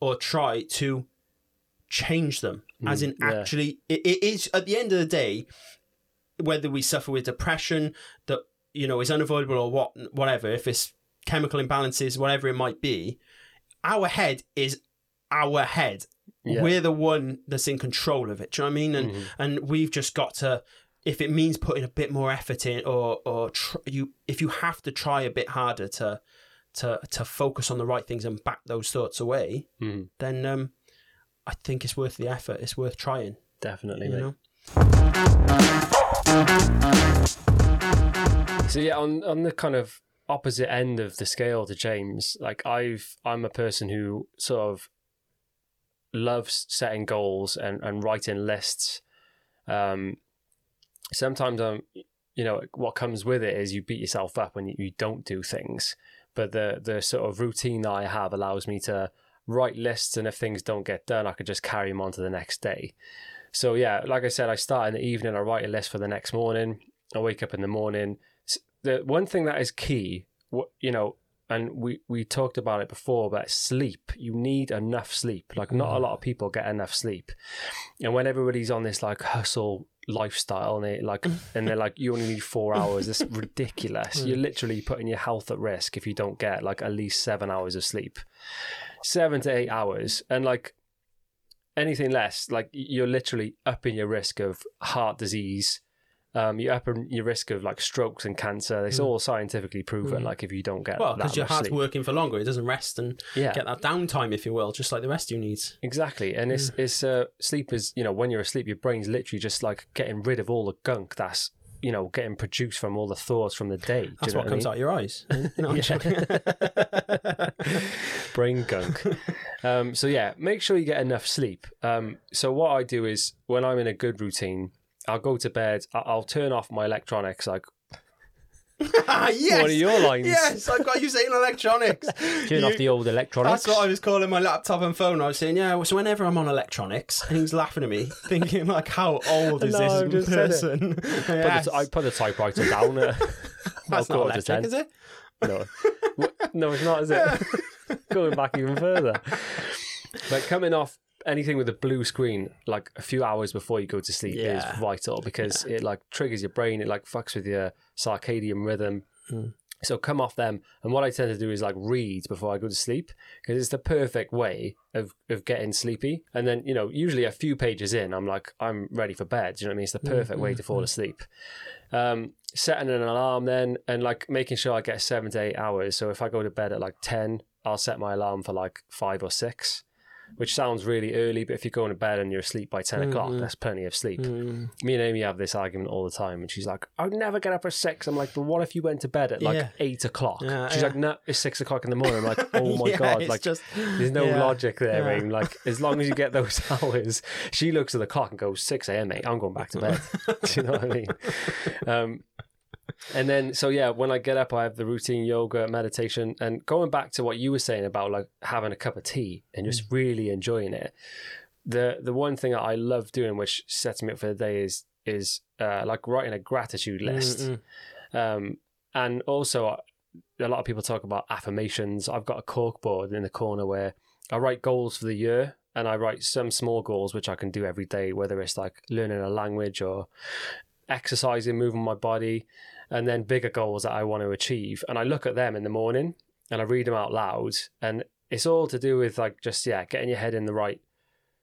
or try to change them as in Mm, yeah. actually it, it is at the end of the day whether we suffer with depression that you know is unavoidable or what whatever if it's chemical imbalances whatever it might be our head is our head Yeah. we're the one that's in control of it. Do you know what I mean? And Mhm. and we've just got to, if it means putting a bit more effort in, or or tr- you, if you have to try a bit harder to to to focus on the right things and back those thoughts away, Mhm. then um, I think it's worth the effort. It's worth trying. Definitely, You mate. know? So yeah, on on the kind of opposite end of the scale to James, like I've I'm a person who sort of loves setting goals and, and writing lists. Um sometimes I'm you know, what comes with it is you beat yourself up when you, you don't do things. But the the sort of routine that I have allows me to write lists and if things don't get done I can just carry them on to the next day. So yeah, like I said, I start in the evening, I write a list for the next morning. I wake up in the morning. The one thing that is key, you know, and we we talked about it before, but sleep. You need enough sleep. Like not a mm. lot of people get enough sleep, and when everybody's on this like hustle lifestyle and they like and they're like you only need four hours. It's ridiculous. You're literally putting your health at risk if you don't get like at least seven hours of sleep. Seven to eight hours. And like anything less, like you're literally upping your risk of heart disease. Um, you're upping your risk of like strokes and cancer. It's all scientifically proven. Mm. Like if you don't get Well, because your heart's sleep. working for longer, it doesn't rest and yeah, get that downtime, if you will, just like the rest of you needs. exactly. And it's it's uh, sleep is you know when you're asleep, your brain's literally just like getting rid of all the gunk that's you know getting produced from all the thoughts from the day. That's you know what comes I out your eyes. You know, I'm joking. mean? Brain gunk. um, so yeah, make sure you get enough sleep. Um, so what I do is when I'm in a good routine, I'll go to bed. I- I'll turn off my electronics like yes. one of your lines. Yes, I've got you saying electronics. Turn You- off the old electronics. That's what I was calling my laptop and phone. I was saying, yeah. So whenever I'm on electronics, and he's laughing at me, thinking like, how old is No, this just said it. person? Put the, I put the typewriter down at That's not electric, is it? No, no, it's not, is it? Going back even further. But coming off anything with a blue screen, like a few hours before you go to sleep, Yeah. is vital because it like triggers your brain. It like fucks with your circadian rhythm. Mm. So come off them, and what I tend to do is like read before I go to sleep because it's the perfect way of of getting sleepy. And then you know, usually a few pages in, I'm like, I'm ready for bed. You know what I mean? It's the perfect way to fall asleep. Um, setting an alarm then, and like making sure I get seven to eight hours. So if I go to bed at like ten, I'll set my alarm for like five or six. Which sounds really early, but if you're going to bed and you're asleep by 10 o'clock, that's plenty of sleep Mm. me and Amy have this argument all the time, and she's like, "I'd never get up at six. I'm like, "But what if you went to bed at like Yeah. eight o'clock?" Yeah, she's yeah. like, "No, it's six o'clock in the morning." I'm like, "Oh my Yeah, god!" it's Like, just- there's no yeah, logic there. yeah. Amy. Like, as long as you get those hours, she looks at the clock and goes, 6 a.m. Mate, I'm going back to bed." Do you know what I mean? Um, and then, so yeah, when I get up, I have the routine yoga, meditation, and going back to what you were saying about like having a cup of tea and just Mm. really enjoying it. The the one thing that I love doing, which sets me up for the day, is is uh, like writing a gratitude list. Mm, Um, and also, uh, a lot of people talk about affirmations. I've got a cork board in the corner where I write goals for the year, and I write some small goals which I can do every day, whether it's like learning a language or exercising, moving my body, and then bigger goals that I want to achieve. And I look at them in the morning and I read them out loud, and it's all to do with like just yeah, getting your head in the right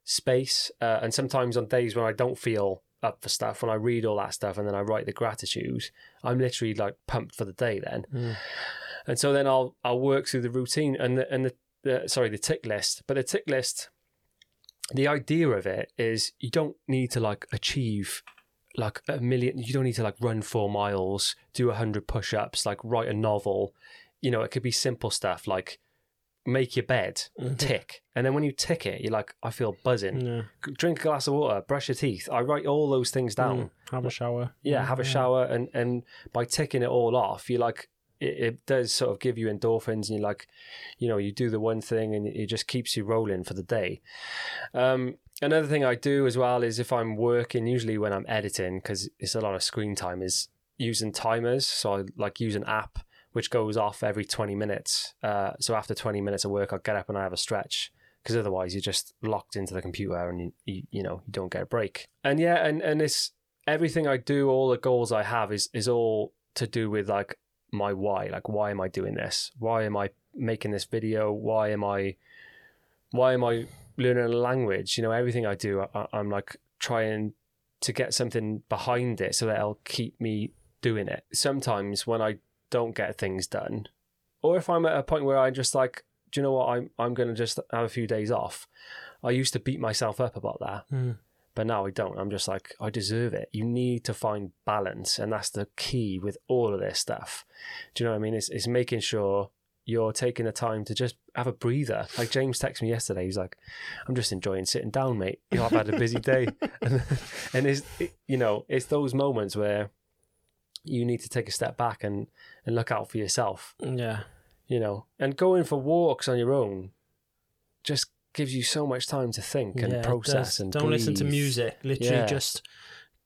space. Uh, and sometimes on days when I don't feel up for stuff, when I read all that stuff and then I write the gratitude, I'm literally like pumped for the day then. Mm. And so then I'll I'll work through the routine and the and the, the sorry the tick list. But the tick list, the idea of it is you don't need to like achieve like a million. You don't need to like run four miles, do a hundred push-ups, like write a novel. You know, it could be simple stuff like make your bed, Mhm. tick, and then when you tick it, you're like, I feel buzzing. Yeah. Drink a glass of water, brush your teeth. I write all those things down Mm. Have a shower. yeah, have a shower, and and by ticking it all off, you're like it, it does sort of give you endorphins, and you're like, you know, you do the one thing, and it just keeps you rolling for the day. Um, another thing I do as well is if I'm working, usually when I'm editing, because it's a lot of screen time, is using timers. So I like use an app which goes off every 20 minutes. Uh, so after 20 minutes of work, I'll get up and I have a stretch because otherwise you're just locked into the computer and you, you, you know, you don't get a break. And yeah, and, and it's everything I do, all the goals I have is, is all to do with like my why. Like, why am I doing this? Why am I making this video? Why am I, why am I learning a language? You know, everything I do, I, I'm like trying to get something behind it so that it'll keep me doing it. Sometimes when I don't get things done, or if I'm at a point where I'm just like, do you know what, I'm I'm gonna just have a few days off. I used to beat myself up about that, Mm. but now I don't. I'm just like, I deserve it. You need to find balance, and that's the key with all of this stuff. Do you know what I mean? It's it's making sure you're taking the time to just have a breather. Like James texted me yesterday. He's like, "I'm just enjoying sitting down, mate. You know, I've had a busy day." and, and it's it, you know, it's those moments where you need to take a step back and and look out for yourself. Yeah. You know, and going for walks on your own just gives you so much time to think and Yeah, process and don't listen to music. Literally, Yeah. just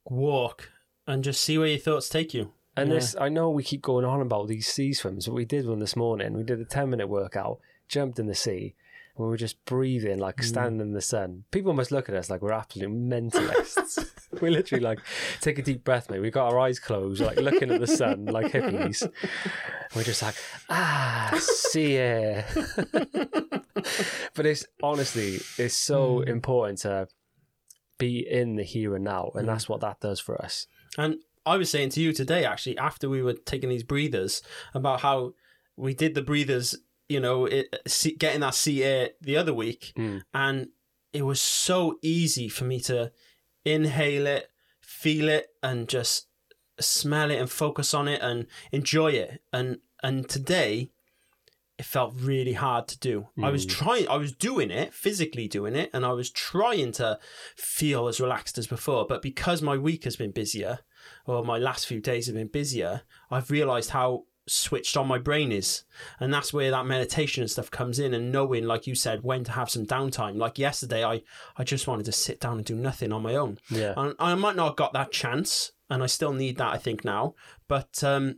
walk and just see where your thoughts take you. And Yeah. this, I know we keep going on about these sea swims, but we did one this morning. We did a 10 minute workout, jumped in the sea, and we were just breathing, like Mm. standing in the sun. People must look at us like we're absolute mentalists. we literally like take a deep breath, mate. We got our eyes closed, like looking at the sun like hippies. we're just like, ah, see ya. but it's honestly, it's so Mm. important to be in the here and now, and Mm. that's what that does for us. And I was saying to you today, actually, after we were taking these breathers, about how we did the breathers, you know, it, getting that sea air the other week, Mm. and it was so easy for me to inhale it, feel it, and just smell it and focus on it and enjoy it. And and today it felt really hard to do. I was trying I was doing it, physically doing it, and I was trying to feel as relaxed as before, but because my week has been busier or my last few days have been busier, I've realized how switched on my brain is. And that's where that meditation and stuff comes in and knowing, like you said, when to have some downtime. Like yesterday, I, I just wanted to sit down and do nothing on my own. Yeah. And I might not have got that chance, and I still need that, I think, now. But um,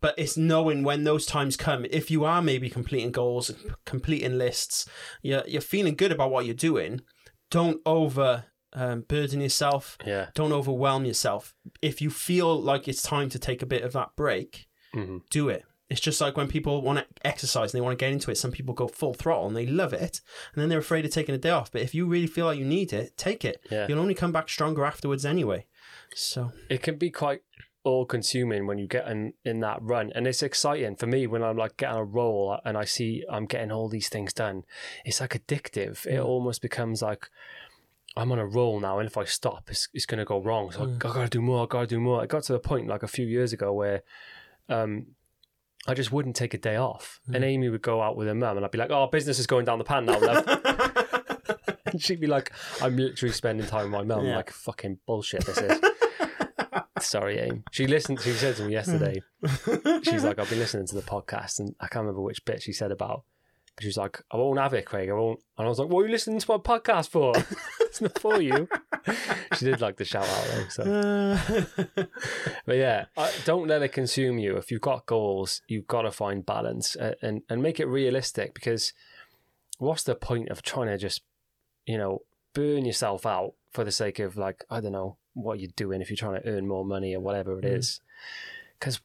but it's knowing when those times come. If you are maybe completing goals, completing lists, you're you're feeling good about what you're doing. Don't over um, burden yourself. Yeah. Don't overwhelm yourself. If you feel like it's time to take a bit of that break, hmm do it. It's just like when people want to exercise and they want to get into it. Some people go full throttle and they love it, and then they're afraid of taking a day off. But if you really feel like you need it, take it. Yeah. You'll only come back stronger afterwards anyway. So it can be quite all consuming when you get in, in that run and it's exciting for me when i'm like getting a roll and i see i'm getting all these things done it's like addictive it almost becomes like i'm on a roll now and if i stop it's, it's going to go wrong so i gotta do more i gotta do more it got to the point like a few years ago where um I just wouldn't take a day off. And Amy would go out with her mum and I'd be like, oh, business is going down the pan now, love. and she'd be like, I'm literally spending time with my mum. Yeah. Like, fucking bullshit this is. Sorry, Aim. She listened. She said to me yesterday. she's like, I've been listening to the podcast, and I can't remember which bit she said about. She was like, I won't have it, Craig. I won't. And I was like, What are you listening to my podcast for? it's not for you. she did like the shout out though. So, but yeah, don't let it consume you. If you've got goals, you've got to find balance and, and and make it realistic. Because what's the point of trying to just, you know, burn yourself out for the sake of like I don't know what you're doing if you're trying to earn more money or whatever it mm-hmm. is, because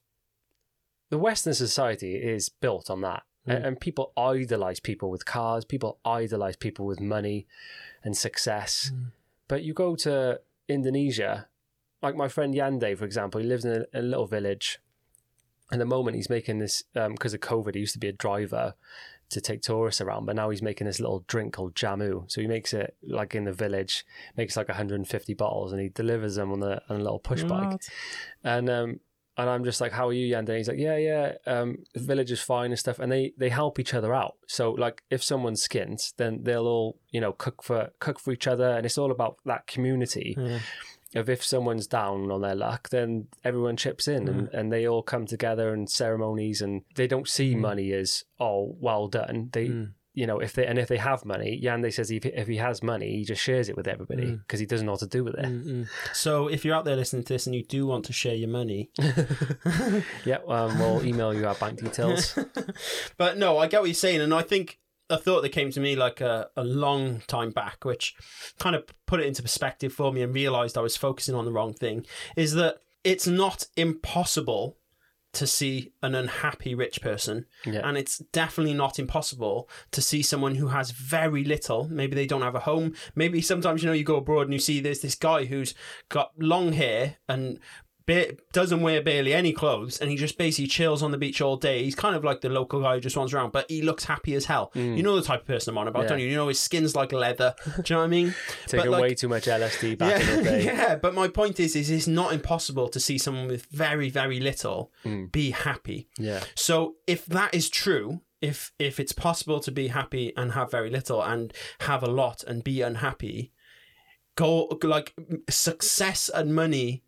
the Western society is built on that. And, mm. and people idolize people with cars, people idolize people with money and success. Mm. But you go to Indonesia, like my friend Yande, for example, he lives in a, a little village. And the moment he's making this, um, because of COVID, he used to be a driver to take tourists around, but now he's making this little drink called jamu. So he makes it like in the village, makes like 150 bottles, and he delivers them on a, on a little push bike. And um, and I'm just like, "How are you, Yande?" And he's like, "Yeah, yeah, um, the village is fine and stuff." And they they help each other out. So like, if someone's skint, then they'll all you know cook for cook for each other, and it's all about that community. Of if someone's down on their luck, then everyone chips in and, and they all come together and ceremonies and they don't see money as oh well done. They you know if they and if they have money, Yande says if if he has money, he just shares it with everybody mm. because he doesn't know what to do with it. Mm, mm. So if you're out there listening to this and you do want to share your money, Yeah, um, we'll email you our bank details. but no, I get what you're saying, and I think a thought that came to me like a, a long time back, which kind of put it into perspective for me and realized I was focusing on the wrong thing, is that it's not impossible to see an unhappy rich person. Yeah. And it's definitely not impossible to see someone who has very little. Maybe they don't have a home. Maybe sometimes, you know, you go abroad and you see there's this guy who's got long hair and ba- doesn't wear barely any clothes and he just basically chills on the beach all day. He's kind of like the local guy who just runs around, but he looks happy as hell. You know the type of person I'm on about, Mm. Yeah. don't you? You know his skin's like leather. Do you know what I mean? Taking like- way too much LSD back yeah, in the day. yeah, but my point is, is it's not impossible to see someone with very, very little Mm. be happy. Yeah. So if that is true, if if it's possible to be happy and have very little and have a lot and be unhappy, go like success and money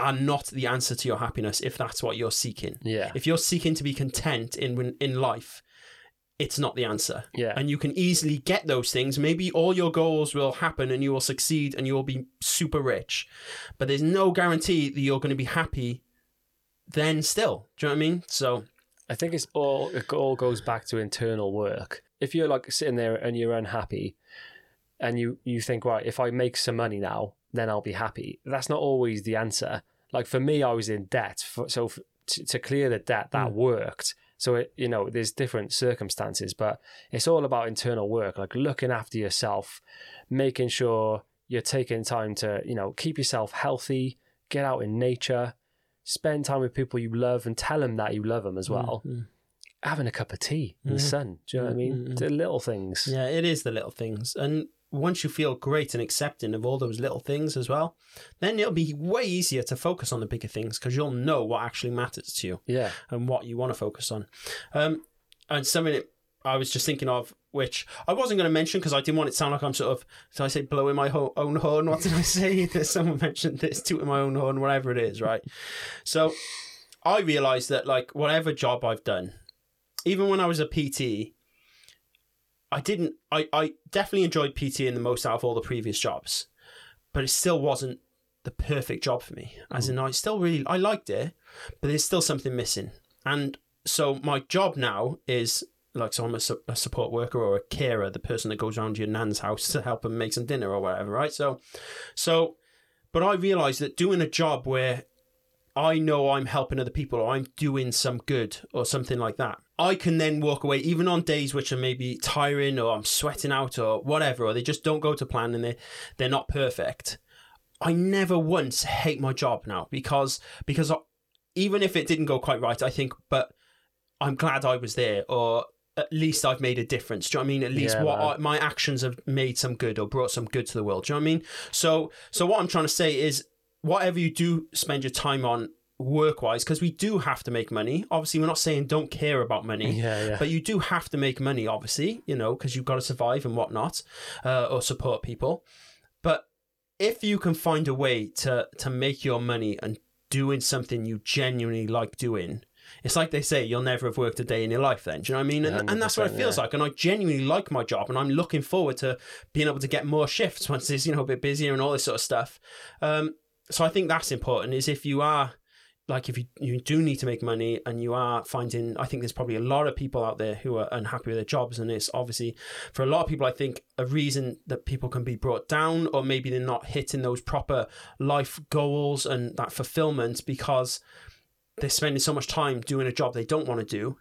are not the answer to your happiness if that's what you're seeking. Yeah. If you're seeking to be content in in life, it's not the answer. Yeah. And you can easily get those things. Maybe all your goals will happen and you will succeed and you will be super rich. But there's no guarantee that you're going to be happy then still. Do you know what I mean? So I think it's all it all goes back to internal work. If you're like sitting there and you're unhappy, and you you think right, if I make some money now, then I'll be happy. That's not always the answer. Like for me, I was in debt, for, so f to, to clear the debt that mm. worked. So it, you know, there's different circumstances, but it's all about internal work, like looking after yourself, making sure you're taking time to you know keep yourself healthy, get out in nature, spend time with people you love, and tell them that you love them as mm, well mm. having a cup of tea in the mm-hmm. sun. Do you know what I mean? The little things. yeah, it is the little things. And once you feel great and accepting of all those little things as well, then it'll be way easier to focus on the bigger things because you'll know what actually matters to you Yeah. and what you want to focus on. Um, and something that I was just thinking of, which I wasn't going to mention because I didn't want it to sound like I'm sort of, did I say blowing my ho- own horn? What did I say? That Someone mentioned this, tooting my own horn, whatever it is, right? So I realized that, like, whatever job I've done, even when I was a PT, I didn't, I, I definitely enjoyed PT in the most out of all the previous jobs, but it still wasn't the perfect job for me. As mm. in, I still really, I liked it, but there's still something missing. And so my job now is like so I'm a, su- a support worker or a carer, the person that goes around to your nan's house to help them make some dinner or whatever, right? So, so, but I realized that doing a job where I know I'm helping other people or I'm doing some good or something like that, I can then walk away even on days which are maybe tiring or I'm sweating out or whatever, or they just don't go to plan and they they're not perfect. I never once hate my job now because because I, even if it didn't go quite right, I think, but I'm glad I was there, or at least I've made a difference. Do you know what I mean? At least Yeah, what. I, my actions have made some good or brought some good to the world. Do you know what I mean? So, so what I'm trying to say is, whatever you do spend your time on work wise, because we do have to make money. Obviously, we're not saying don't care about money. Yeah, yeah. But you do have to make money, obviously, you know, because you've got to survive and whatnot, uh, or support people. But if you can find a way to to make your money and doing something you genuinely like doing, it's like they say, you'll never have worked a day in your life. Then, do you know what I mean? And, and that's what it feels yeah. like. And I genuinely like my job, and I'm looking forward to being able to get more shifts once it's you know a bit busier and all this sort of stuff. Um, so I think that's important. Is if you are like if you, you do need to make money and you are finding i think there's probably a lot of people out there who are unhappy with their jobs and it's obviously for a lot of people i think a reason that people can be brought down or maybe they're not hitting those proper life goals and that fulfillment because they're spending so much time doing a job they don't want to do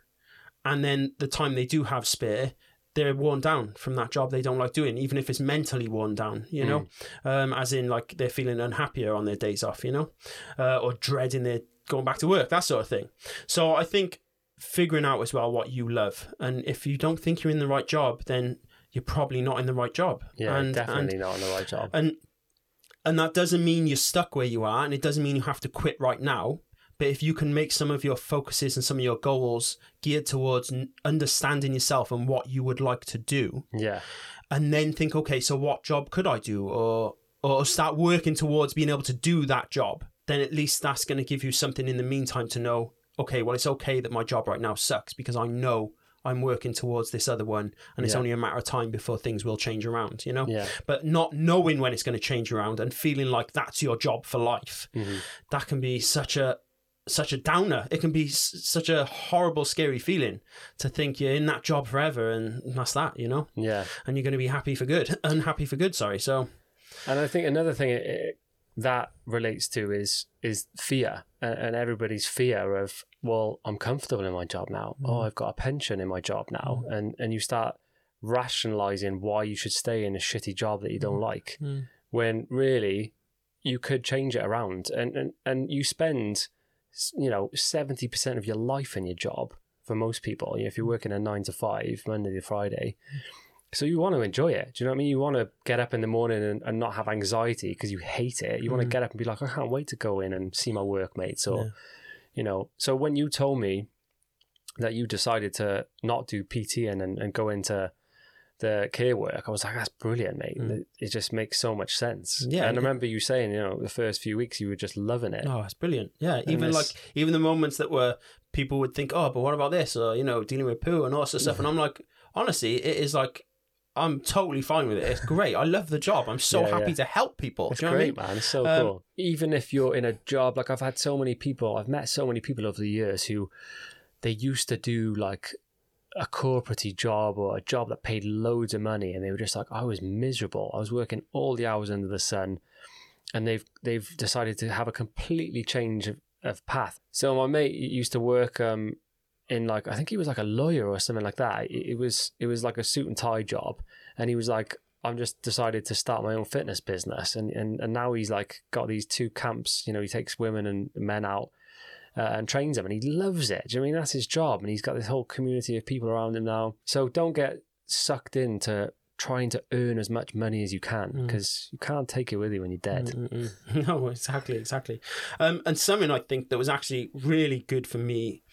and then the time they do have spare they're worn down from that job they don't like doing, even if it's mentally worn down, you know, um, as in like they're feeling unhappier on their days off, you know, uh, or dreading their going back to work, that sort of thing. So I think figuring out as well what you love, and if you don't think you're in the right job, then you're probably not in the right job. yeah, and, definitely and not in the right job. and and that doesn't mean you're stuck where you are, and it doesn't mean you have to quit right now. But if you can make some of your focuses and some of your goals geared towards understanding yourself and what you would like to do, yeah, and then think, okay, so what job could I do, or or start working towards being able to do that job, then at least that's going to give you something in the meantime to know, okay, well, it's okay that my job right now sucks because I know I'm working towards this other one, and it's Yeah. only a matter of time before things will change around, you know. yeah, But not knowing when it's going to change around and feeling like that's your job for life, Mhm. that can be such a such a downer. It can be s- such a horrible, scary feeling to think you're in that job forever and that's that, you know yeah. and you're going to be happy for good, unhappy for good. Sorry. So And I think another thing it, it, that relates to is is fear and, and everybody's fear of well, I'm comfortable in my job now. Mm. Oh, I've got a pension in my job now, mm. and and you start rationalizing why you should stay in a shitty job that you don't mm. like, when really you could change it around, and and and you spend you know seventy percent of your life in your job for most people. You know, if you're working a nine to five Monday to Friday. So you want to enjoy it. Do you know what I mean? You want to get up in the morning and, and not have anxiety because you hate it. You want to mm. get up and be like, I can't wait to go in and see my workmates or, Yeah. you know. So when you told me that you decided to not do PT and, and, and go into the care work, I was like, that's brilliant, mate. Mm. It, just makes so much sense. Yeah, And I remember you saying, you know, the first few weeks you were just loving it. oh, it's brilliant. Yeah, even this- like even the moments that were people would think, oh, but what about this, or you know, dealing with poo and all sorts of stuff, and I'm like, honestly, it is like. I'm totally fine with it. It's great. I love the job. I'm so Yeah, happy yeah. to help people. It's you know what I great, mean? man. It's so Um, cool. Even if you're in a job, like I've had so many people, I've met so many people over the years who they used to do like a corporate job or a job that paid loads of money, and they were just like, I was miserable. I was working all the hours under the sun, and they've they've decided to have a completely change of, of path. So my mate used to work um, in like I think he was like a lawyer or something like that. It, it was it was like a suit and tie job, and he was like, I'm just decided to start my own fitness business, and and and now he's like got these two camps. You know, he takes women and men out. Uh, and trains them, and he loves it. Do you know I mean that's his job? And he's got this whole community of people around him now. So don't get sucked into trying to earn as much money as you can Mm. because you can't take it with you when you're dead. Mm-mm. No, exactly, exactly. Um, and something I think that was actually really good for me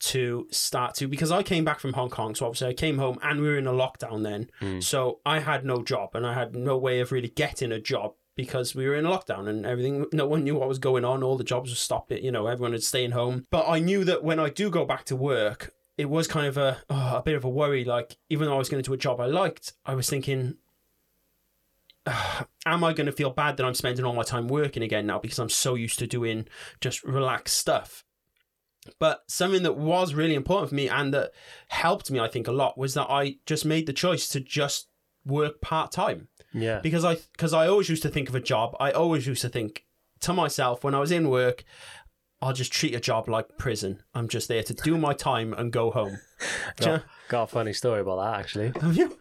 to start to because I came back from Hong Kong, so obviously I came home and we were in a lockdown then, Mm. so I had no job and I had no way of really getting a job because we were in lockdown and everything. No one knew what was going on. All the jobs were stopped. You know, everyone was staying home. But I knew that when I do go back to work, it was kind of a oh, a bit of a worry. Like even though I was going to do a job I liked, I was thinking am I going to feel bad that I'm spending all my time working again now because I'm so used to doing just relaxed stuff? But something that was really important for me and that helped me, I think, a lot was that I just made the choice to just work part time Yeah. because I because I always used to think of a job. I always used to think to myself when I was in work, I'll just treat a job like prison. I'm just there to do my time and go home. You- Got, got a funny story about that actually. Have you?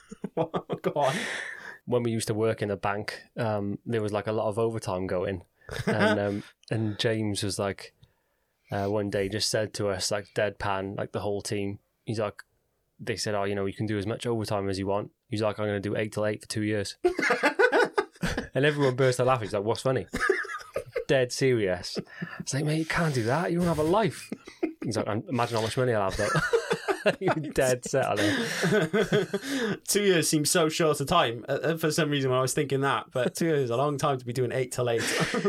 go on. when we used to work in a bank, um, there was like a lot of overtime going, and um, and James was like, uh, one day just said to us like deadpan, like the whole team. He's like, they said, oh, you know, you can do as much overtime as you want. He's like, I'm going to do eight till eight for two years, and everyone burst out laughing. He's like, what's funny? Dead serious. It's like, mate, you can't do that. You don't have a life. He's like, imagine how much money I'll have though. You're dead set on it. two years seems so short a time uh, uh, for some reason when I was thinking that, but two years is a long time to be doing eight till eight.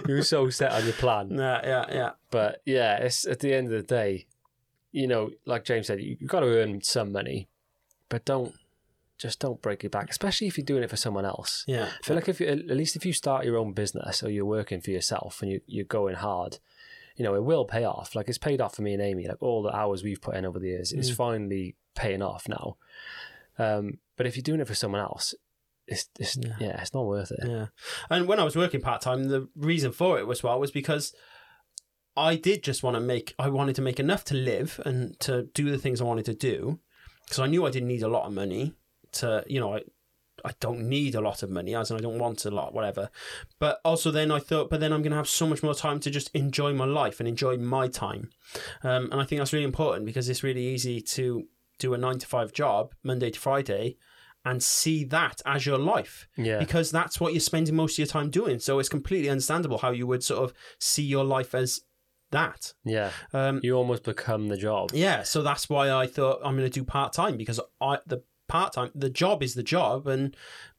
You were so set on your plan. yeah, yeah, yeah. But yeah, it's at the end of the day, you know, like James said, you've got to earn some money, but don't just don't break your back, especially if you're doing it for someone else. Yeah. I feel like if you at least if you start your own business or you're working for yourself and you, you're going hard, you know, it will pay off. Like it's paid off for me and Amy. Like all the hours we've put in over the years, Mm. finally paying off now. Um, but if you're doing it for someone else, it's, it's Yeah. yeah. it's not worth it. Yeah. And when I was working part time, the reason for it was well was because I did just want to make I wanted to make enough to live and to do the things I wanted to do because I knew I didn't need a lot of money to you know I I don't need a lot of money as in I don't want a lot whatever but also then I thought but then I'm going to have so much more time to just enjoy my life and enjoy my time um, and I think that's really important because it's really easy to do a 9 to 5 job Monday to Friday and see that as your life Yeah, because that's what you're spending most of your time doing. So it's completely understandable how you would sort of see your life as that. yeah. Um, You almost become the job. yeah, so that's why I thought I'm going to do part time because I the part time the job is the job and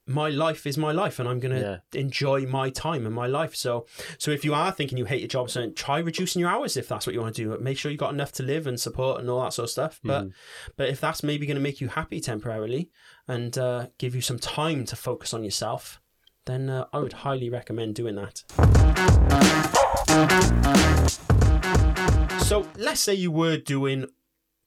my life is my life and I'm going to enjoy my time and my life. So so if you are thinking you hate your job, so try reducing your hours if that's what you want to do. Make sure you got enough to live and support and all that sort of stuff. But but if that's maybe going to make you happy temporarily and uh, give you some time to focus on yourself, then uh, I would highly recommend doing that. So let's say you were doing,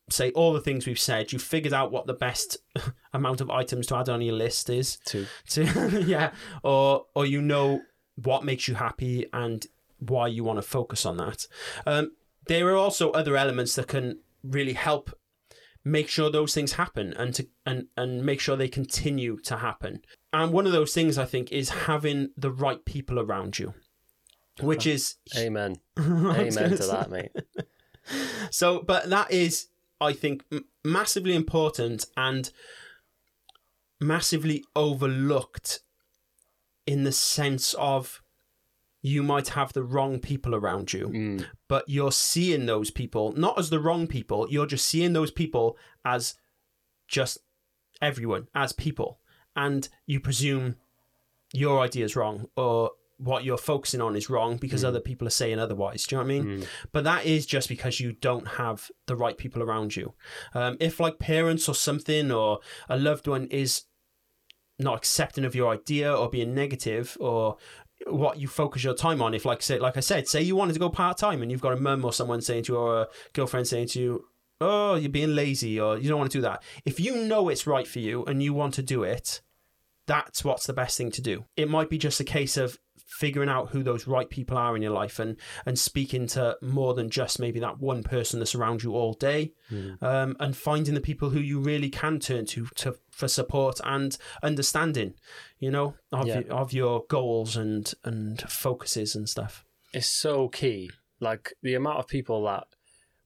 say, all the things we've said. You've figured out what the best amount of items to add on your list is. To To yeah, or or you know what makes you happy and why you want to focus on that. Um, there are also other elements that can really help make sure those things happen and to and and make sure they continue to happen. And one of those things I think is having the right people around you, which is amen, amen gonna that, mate. So, but that is, I think, m- massively important and massively overlooked in the sense of you might have the wrong people around you, Mm, but you're seeing those people not as the wrong people, you're just seeing those people as just everyone, as people. And you presume your idea is wrong or what you're focusing on is wrong because other people are saying otherwise. Do you know what I mean? mm, but that is just because you don't have the right people around you. Um, if like parents or something or a loved one is not accepting of your idea or being negative or what you focus your time on, if like say like I said, say you wanted to go part time and you've got a mum or someone saying to you or a girlfriend saying to you, "Oh, you're being lazy," or you don't want to do that. If you know it's right for you and you want to do it, that's what's the best thing to do. It might be just a case of figuring out who those right people are in your life and and speaking to more than just maybe that one person that's around you all day mm. um, and finding the people who you really can turn to, to for support and understanding you know of, Yeah. your, of your goals and and focuses and stuff It's so key. Like the amount of people that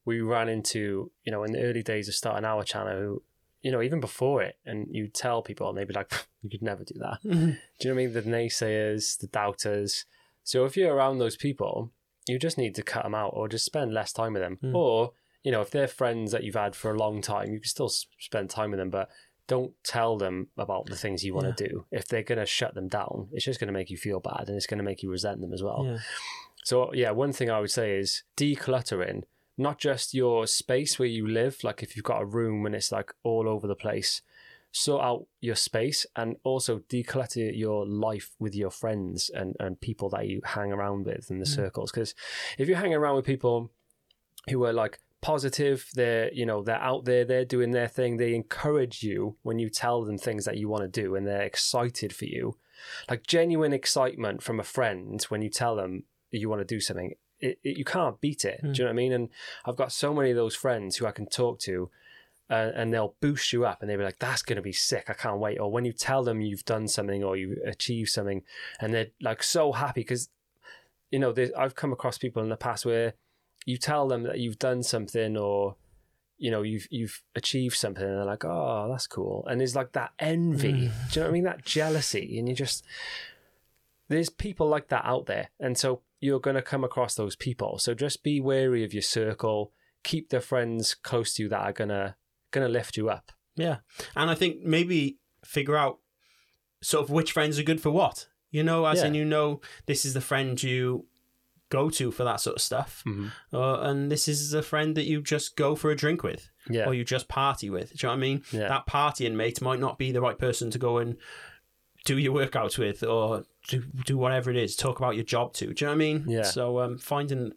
we ran into, you know, in the early days of starting our channel, who you know, even before it, and you tell people, and they'd be like, "You could never do that." Mm-hmm. Do you know what I mean? The naysayers, the doubters. So if you're around those people, you just need to cut them out, or just spend less time with them, Mm. or you know, if they're friends that you've had for a long time, you can still spend time with them, but don't tell them about the things you want to do. If they're going to shut them down, it's just going to make you feel bad, and it's going to make you resent them as well. Yeah. So yeah, one thing I would say is decluttering not just your space where you live, like if you've got a room and it's like all over the place, sort out your space and also declutter your life with your friends and, and people that you hang around with in the mm. circles. Because if you're hanging around with people who are like positive, they're you know they're out there, they're doing their thing, they encourage you when you tell them things that you want to do, and they're excited for you, like genuine excitement from a friend when you tell them you want to do something. It, it, you can't beat it. Do you know what I mean? And I've got so many of those friends who I can talk to, uh, and they'll boost you up, and they'll be like, "That's going to be sick! I can't wait!" Or when you tell them you've done something or you achieved something, and they're like so happy because, you know, I've come across people in the past where you tell them that you've done something or you know you've you've achieved something and they're like oh that's cool and there's like that envy do you know what i mean that jealousy and you just there's people like that out there and so you're going to come across those people so just be wary of your circle keep the friends close to you that are going to going to lift you up Yeah. And I think maybe figure out sort of which friends are good for what. You know, as Yeah. in you know this is the friend you go to for that sort of stuff. Mhm. Uh, and this is a friend that you just go for a drink with yeah or you just party with. Do you know what I mean? Yeah. That partying mate might not be the right person to go and do your workouts with or do, do whatever it is, talk about your job to. Do you know what I mean? Yeah. So um, finding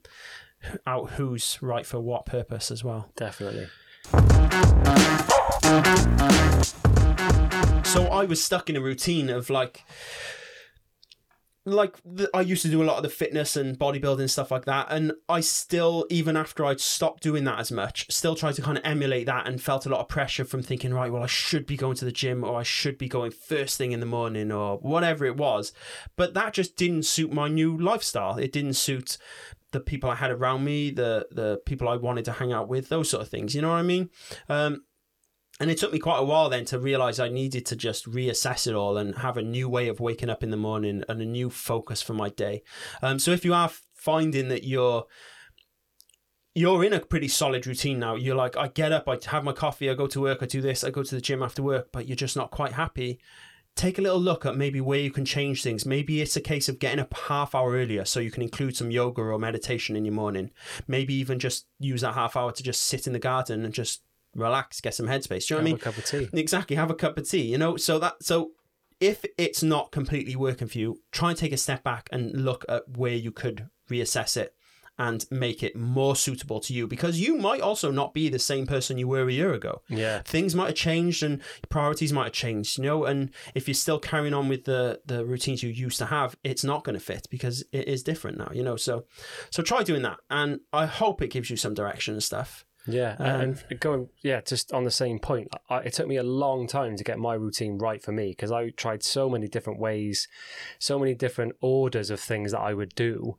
out who's right for what purpose as well. definitely So I was stuck in a routine of like, like the, I used to do a lot of the fitness and bodybuilding stuff like that, and I still, even after I'd stopped doing that as much, still tried to kind of emulate that, and felt a lot of pressure from thinking, right, well, I should be going to the gym, or I should be going first thing in the morning, or whatever it was, but that just didn't suit my new lifestyle. It didn't suit the people I had around me, the the people I wanted to hang out with, those sort of things. You know what I mean? Um, and it took me quite a while then to realize I needed to just reassess it all and have a new way of waking up in the morning and a new focus for my day. Um, so if you are finding that you're you're in a pretty solid routine now, you're like, I get up, I have my coffee, I go to work, I do this, I go to the gym after work, but you're just not quite happy. Take a little look at maybe where you can change things. Maybe it's a case of getting up half hour earlier so you can include some yoga or meditation in your morning. Maybe even just use that half hour to just sit in the garden and just relax, get some headspace. Do you know what I mean? have a cup of tea Exactly. Have a cup of tea. You know, so that so if it's not completely working for you, try and take a step back and look at where you could reassess it and make it more suitable to you because you might also not be the same person you were a year ago. yeah Things might have changed and priorities might have changed, you know, and if you're still carrying on with the the routines you used to have, it's not going to fit because it is different now, you know. So so try doing that and I hope it gives you some direction and stuff. Yeah, Um, and going yeah, just on the same point, I, it took me a long time to get my routine right for me because I tried so many different ways, so many different orders of things that I would do.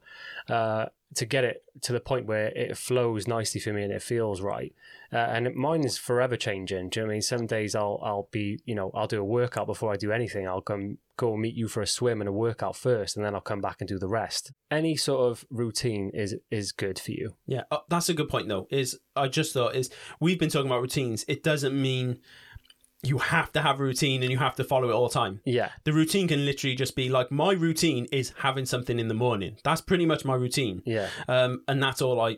Uh, to get it to the point where it flows nicely for me and it feels right. Uh, and mine is forever changing. Do you know what I mean? Some days I'll I'll be you know I'll do a workout before I do anything. I'll come go meet you for a swim and a workout first, and then I'll come back and do the rest. Any sort of routine is is good for you. Yeah, uh, that's a good point though. Is I just thought is we've been talking about routines. It doesn't mean you have to have a routine and you have to follow it all the time. Yeah, The routine can literally just be like my routine is having something in the morning. That's pretty much my routine. yeah, Um, and that's all I,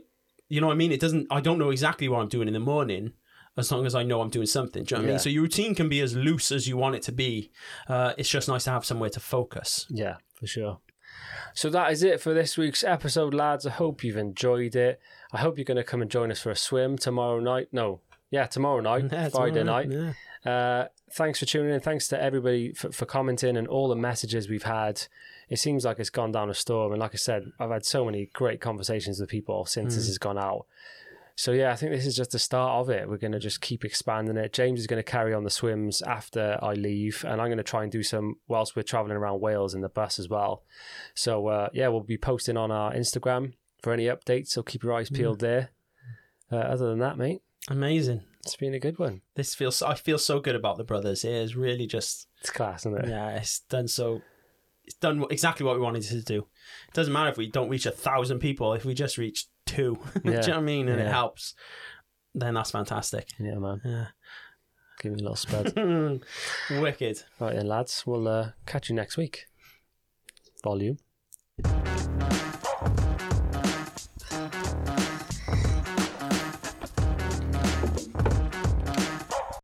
you know what I mean? It doesn't. I don't know exactly what I'm doing in the morning. As long as I know I'm doing something, do you know what I mean? So your routine can be as loose as you want it to be. Uh, it's just nice to have somewhere to focus. Yeah, for sure. So that is it for this week's episode, lads. I hope you've enjoyed it. I hope you're going to come and join us for a swim tomorrow night. No, yeah, tomorrow night, Yeah, Friday tomorrow, night. Yeah. Uh, thanks for tuning in. Thanks to everybody for, for commenting and all the messages we've had. It seems like it's gone down a storm. And like I said, I've had so many great conversations with people since this has gone out. So yeah, I think this is just the start of it. We're going to just keep expanding it. James is going to carry on the swims after I leave, and I'm going to try and do some whilst we're traveling around Wales in the bus as well. So uh, yeah, we'll be posting on our Instagram for any updates. So keep your eyes peeled there. Uh, other than that, mate, Amazing. It's been a good one. This feels. I feel so good about the brothers. It is really just. It's class, isn't it? Yeah, it's done so. It's done exactly what we wanted to do. It doesn't matter if we don't reach a thousand people. If we just reach two, do you know what I mean? And it helps. Then that's fantastic. Yeah, man. Yeah. Give me a little spud. Wicked. right then, lads. We'll uh, catch you next week. Volume.